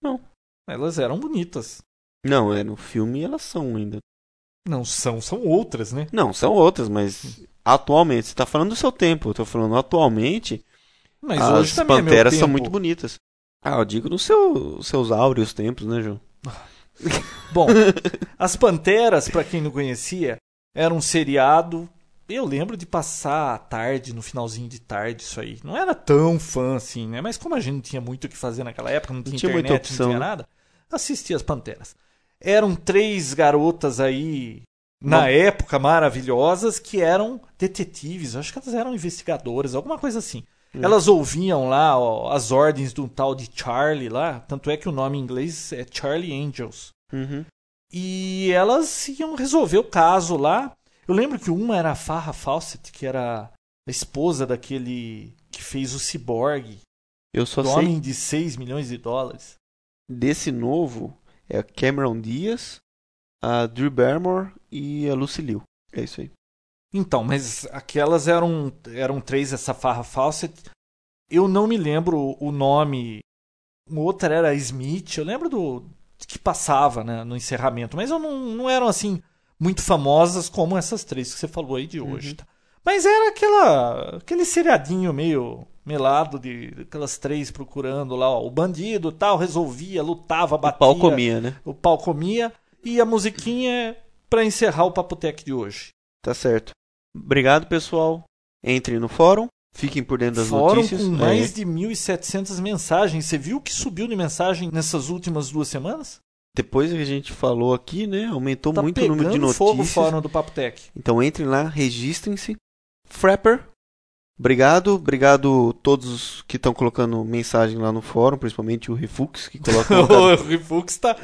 Não. Elas eram bonitas. Não, é no filme elas são ainda. Não são, são outras, né? Não, são outras, mas atualmente, você tá falando do seu tempo, eu tô falando atualmente, Mas as é panteras são tempo. muito bonitas. Ah, eu digo nos seu, seus áureos tempos, né, João? <laughs> Bom, as Panteras, pra quem não conhecia, era um seriado. Eu lembro de passar a tarde, no finalzinho de tarde, isso aí. Não era tão fã assim, né? Mas como a gente não tinha muito o que fazer naquela época, não tinha, tinha muita internet, opção, não tinha nada, assistia as Panteras. Eram três garotas aí, na época, maravilhosas, que eram detetives. Acho que elas eram investigadoras, alguma coisa assim. Hum. Elas ouviam lá ó, as ordens de um tal de Charlie lá, tanto é que o nome em inglês é Charlie Angels. Uhum. E elas iam resolver o caso lá. Eu lembro que uma era a Farrah Fawcett, que era a esposa daquele que fez o Cyborg, Eu só do sei homem de 6 milhões de dólares. desse novo é a Cameron Diaz, a Drew Barrymore e a Lucy Liu. É isso aí. Então, mas aquelas eram, eram três, essa Farrah Fawcett. Eu não me lembro o nome. Outra era Smith. Eu lembro do que passava né, no encerramento, mas eu não, não eram assim muito famosas como essas três que você falou aí de hoje. Uhum. tá? Mas era aquela aquele seriadinho meio melado de aquelas três procurando lá ó, o bandido, tal, resolvia, lutava, O batia, pau comia, né? o pau comia e a musiquinha para encerrar o Papotec de hoje. Tá certo. Obrigado, pessoal. Entrem no fórum, fiquem por dentro das Fórum notícias. com É. mais de 1.700 mensagens. Você viu que subiu de mensagem nessas últimas duas semanas? Depois que a gente falou aqui, né? Aumentou Tá muito o número de pegando fogo o notícias. fórum do Papotec. Então entrem lá, registrem-se. Frapper, obrigado. Obrigado a todos que estão colocando mensagem lá no fórum, principalmente o Refux, que coloca <laughs> o Rifux tá...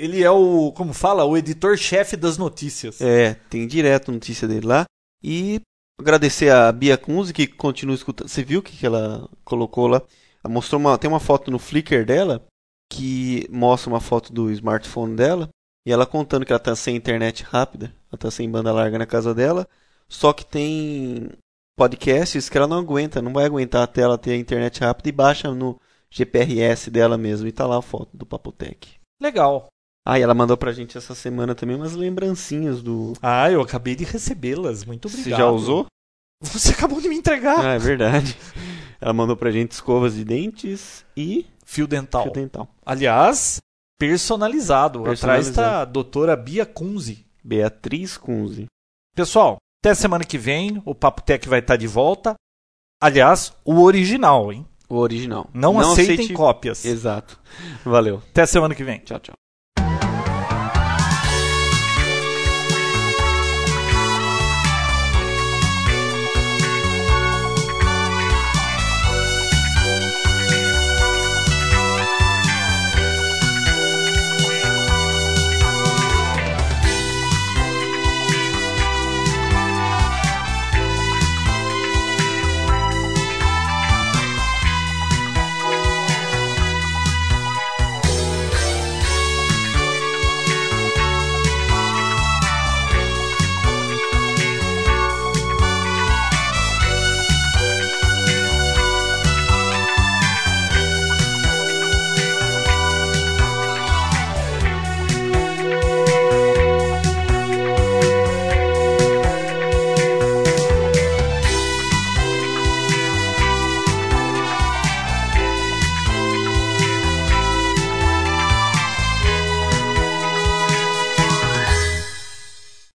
Ele é o, como fala, o editor-chefe das notícias. É, tem direto notícia dele lá. E agradecer a Bia Kunze que continua escutando. Você viu o que que ela colocou lá? Ela mostrou uma, tem uma foto no Flickr dela que mostra uma foto do smartphone dela e ela contando que ela tá sem internet rápida, ela tá sem banda larga na casa dela, só que tem podcasts que ela não aguenta, não vai aguentar até ela ter a internet rápida e baixa no GPRS dela mesmo e tá lá a foto do Papotec. Legal. Ah, e ela mandou pra gente essa semana também umas lembrancinhas do. Ah, eu acabei de recebê-las. Muito obrigado. Você já usou? Você acabou de me entregar. Ah, é verdade. Ela mandou pra gente escovas de dentes e Fio dental. fio dental. Aliás, personalizado. Atrás Personalizado. está a doutora Bia Kunze. Beatriz Kunze. Pessoal, até semana que vem o Papo Tech vai estar de volta. Aliás, o original, hein? O original. Não, aceitem aceite- cópias. Exato. Valeu. Até semana que vem. Tchau, tchau.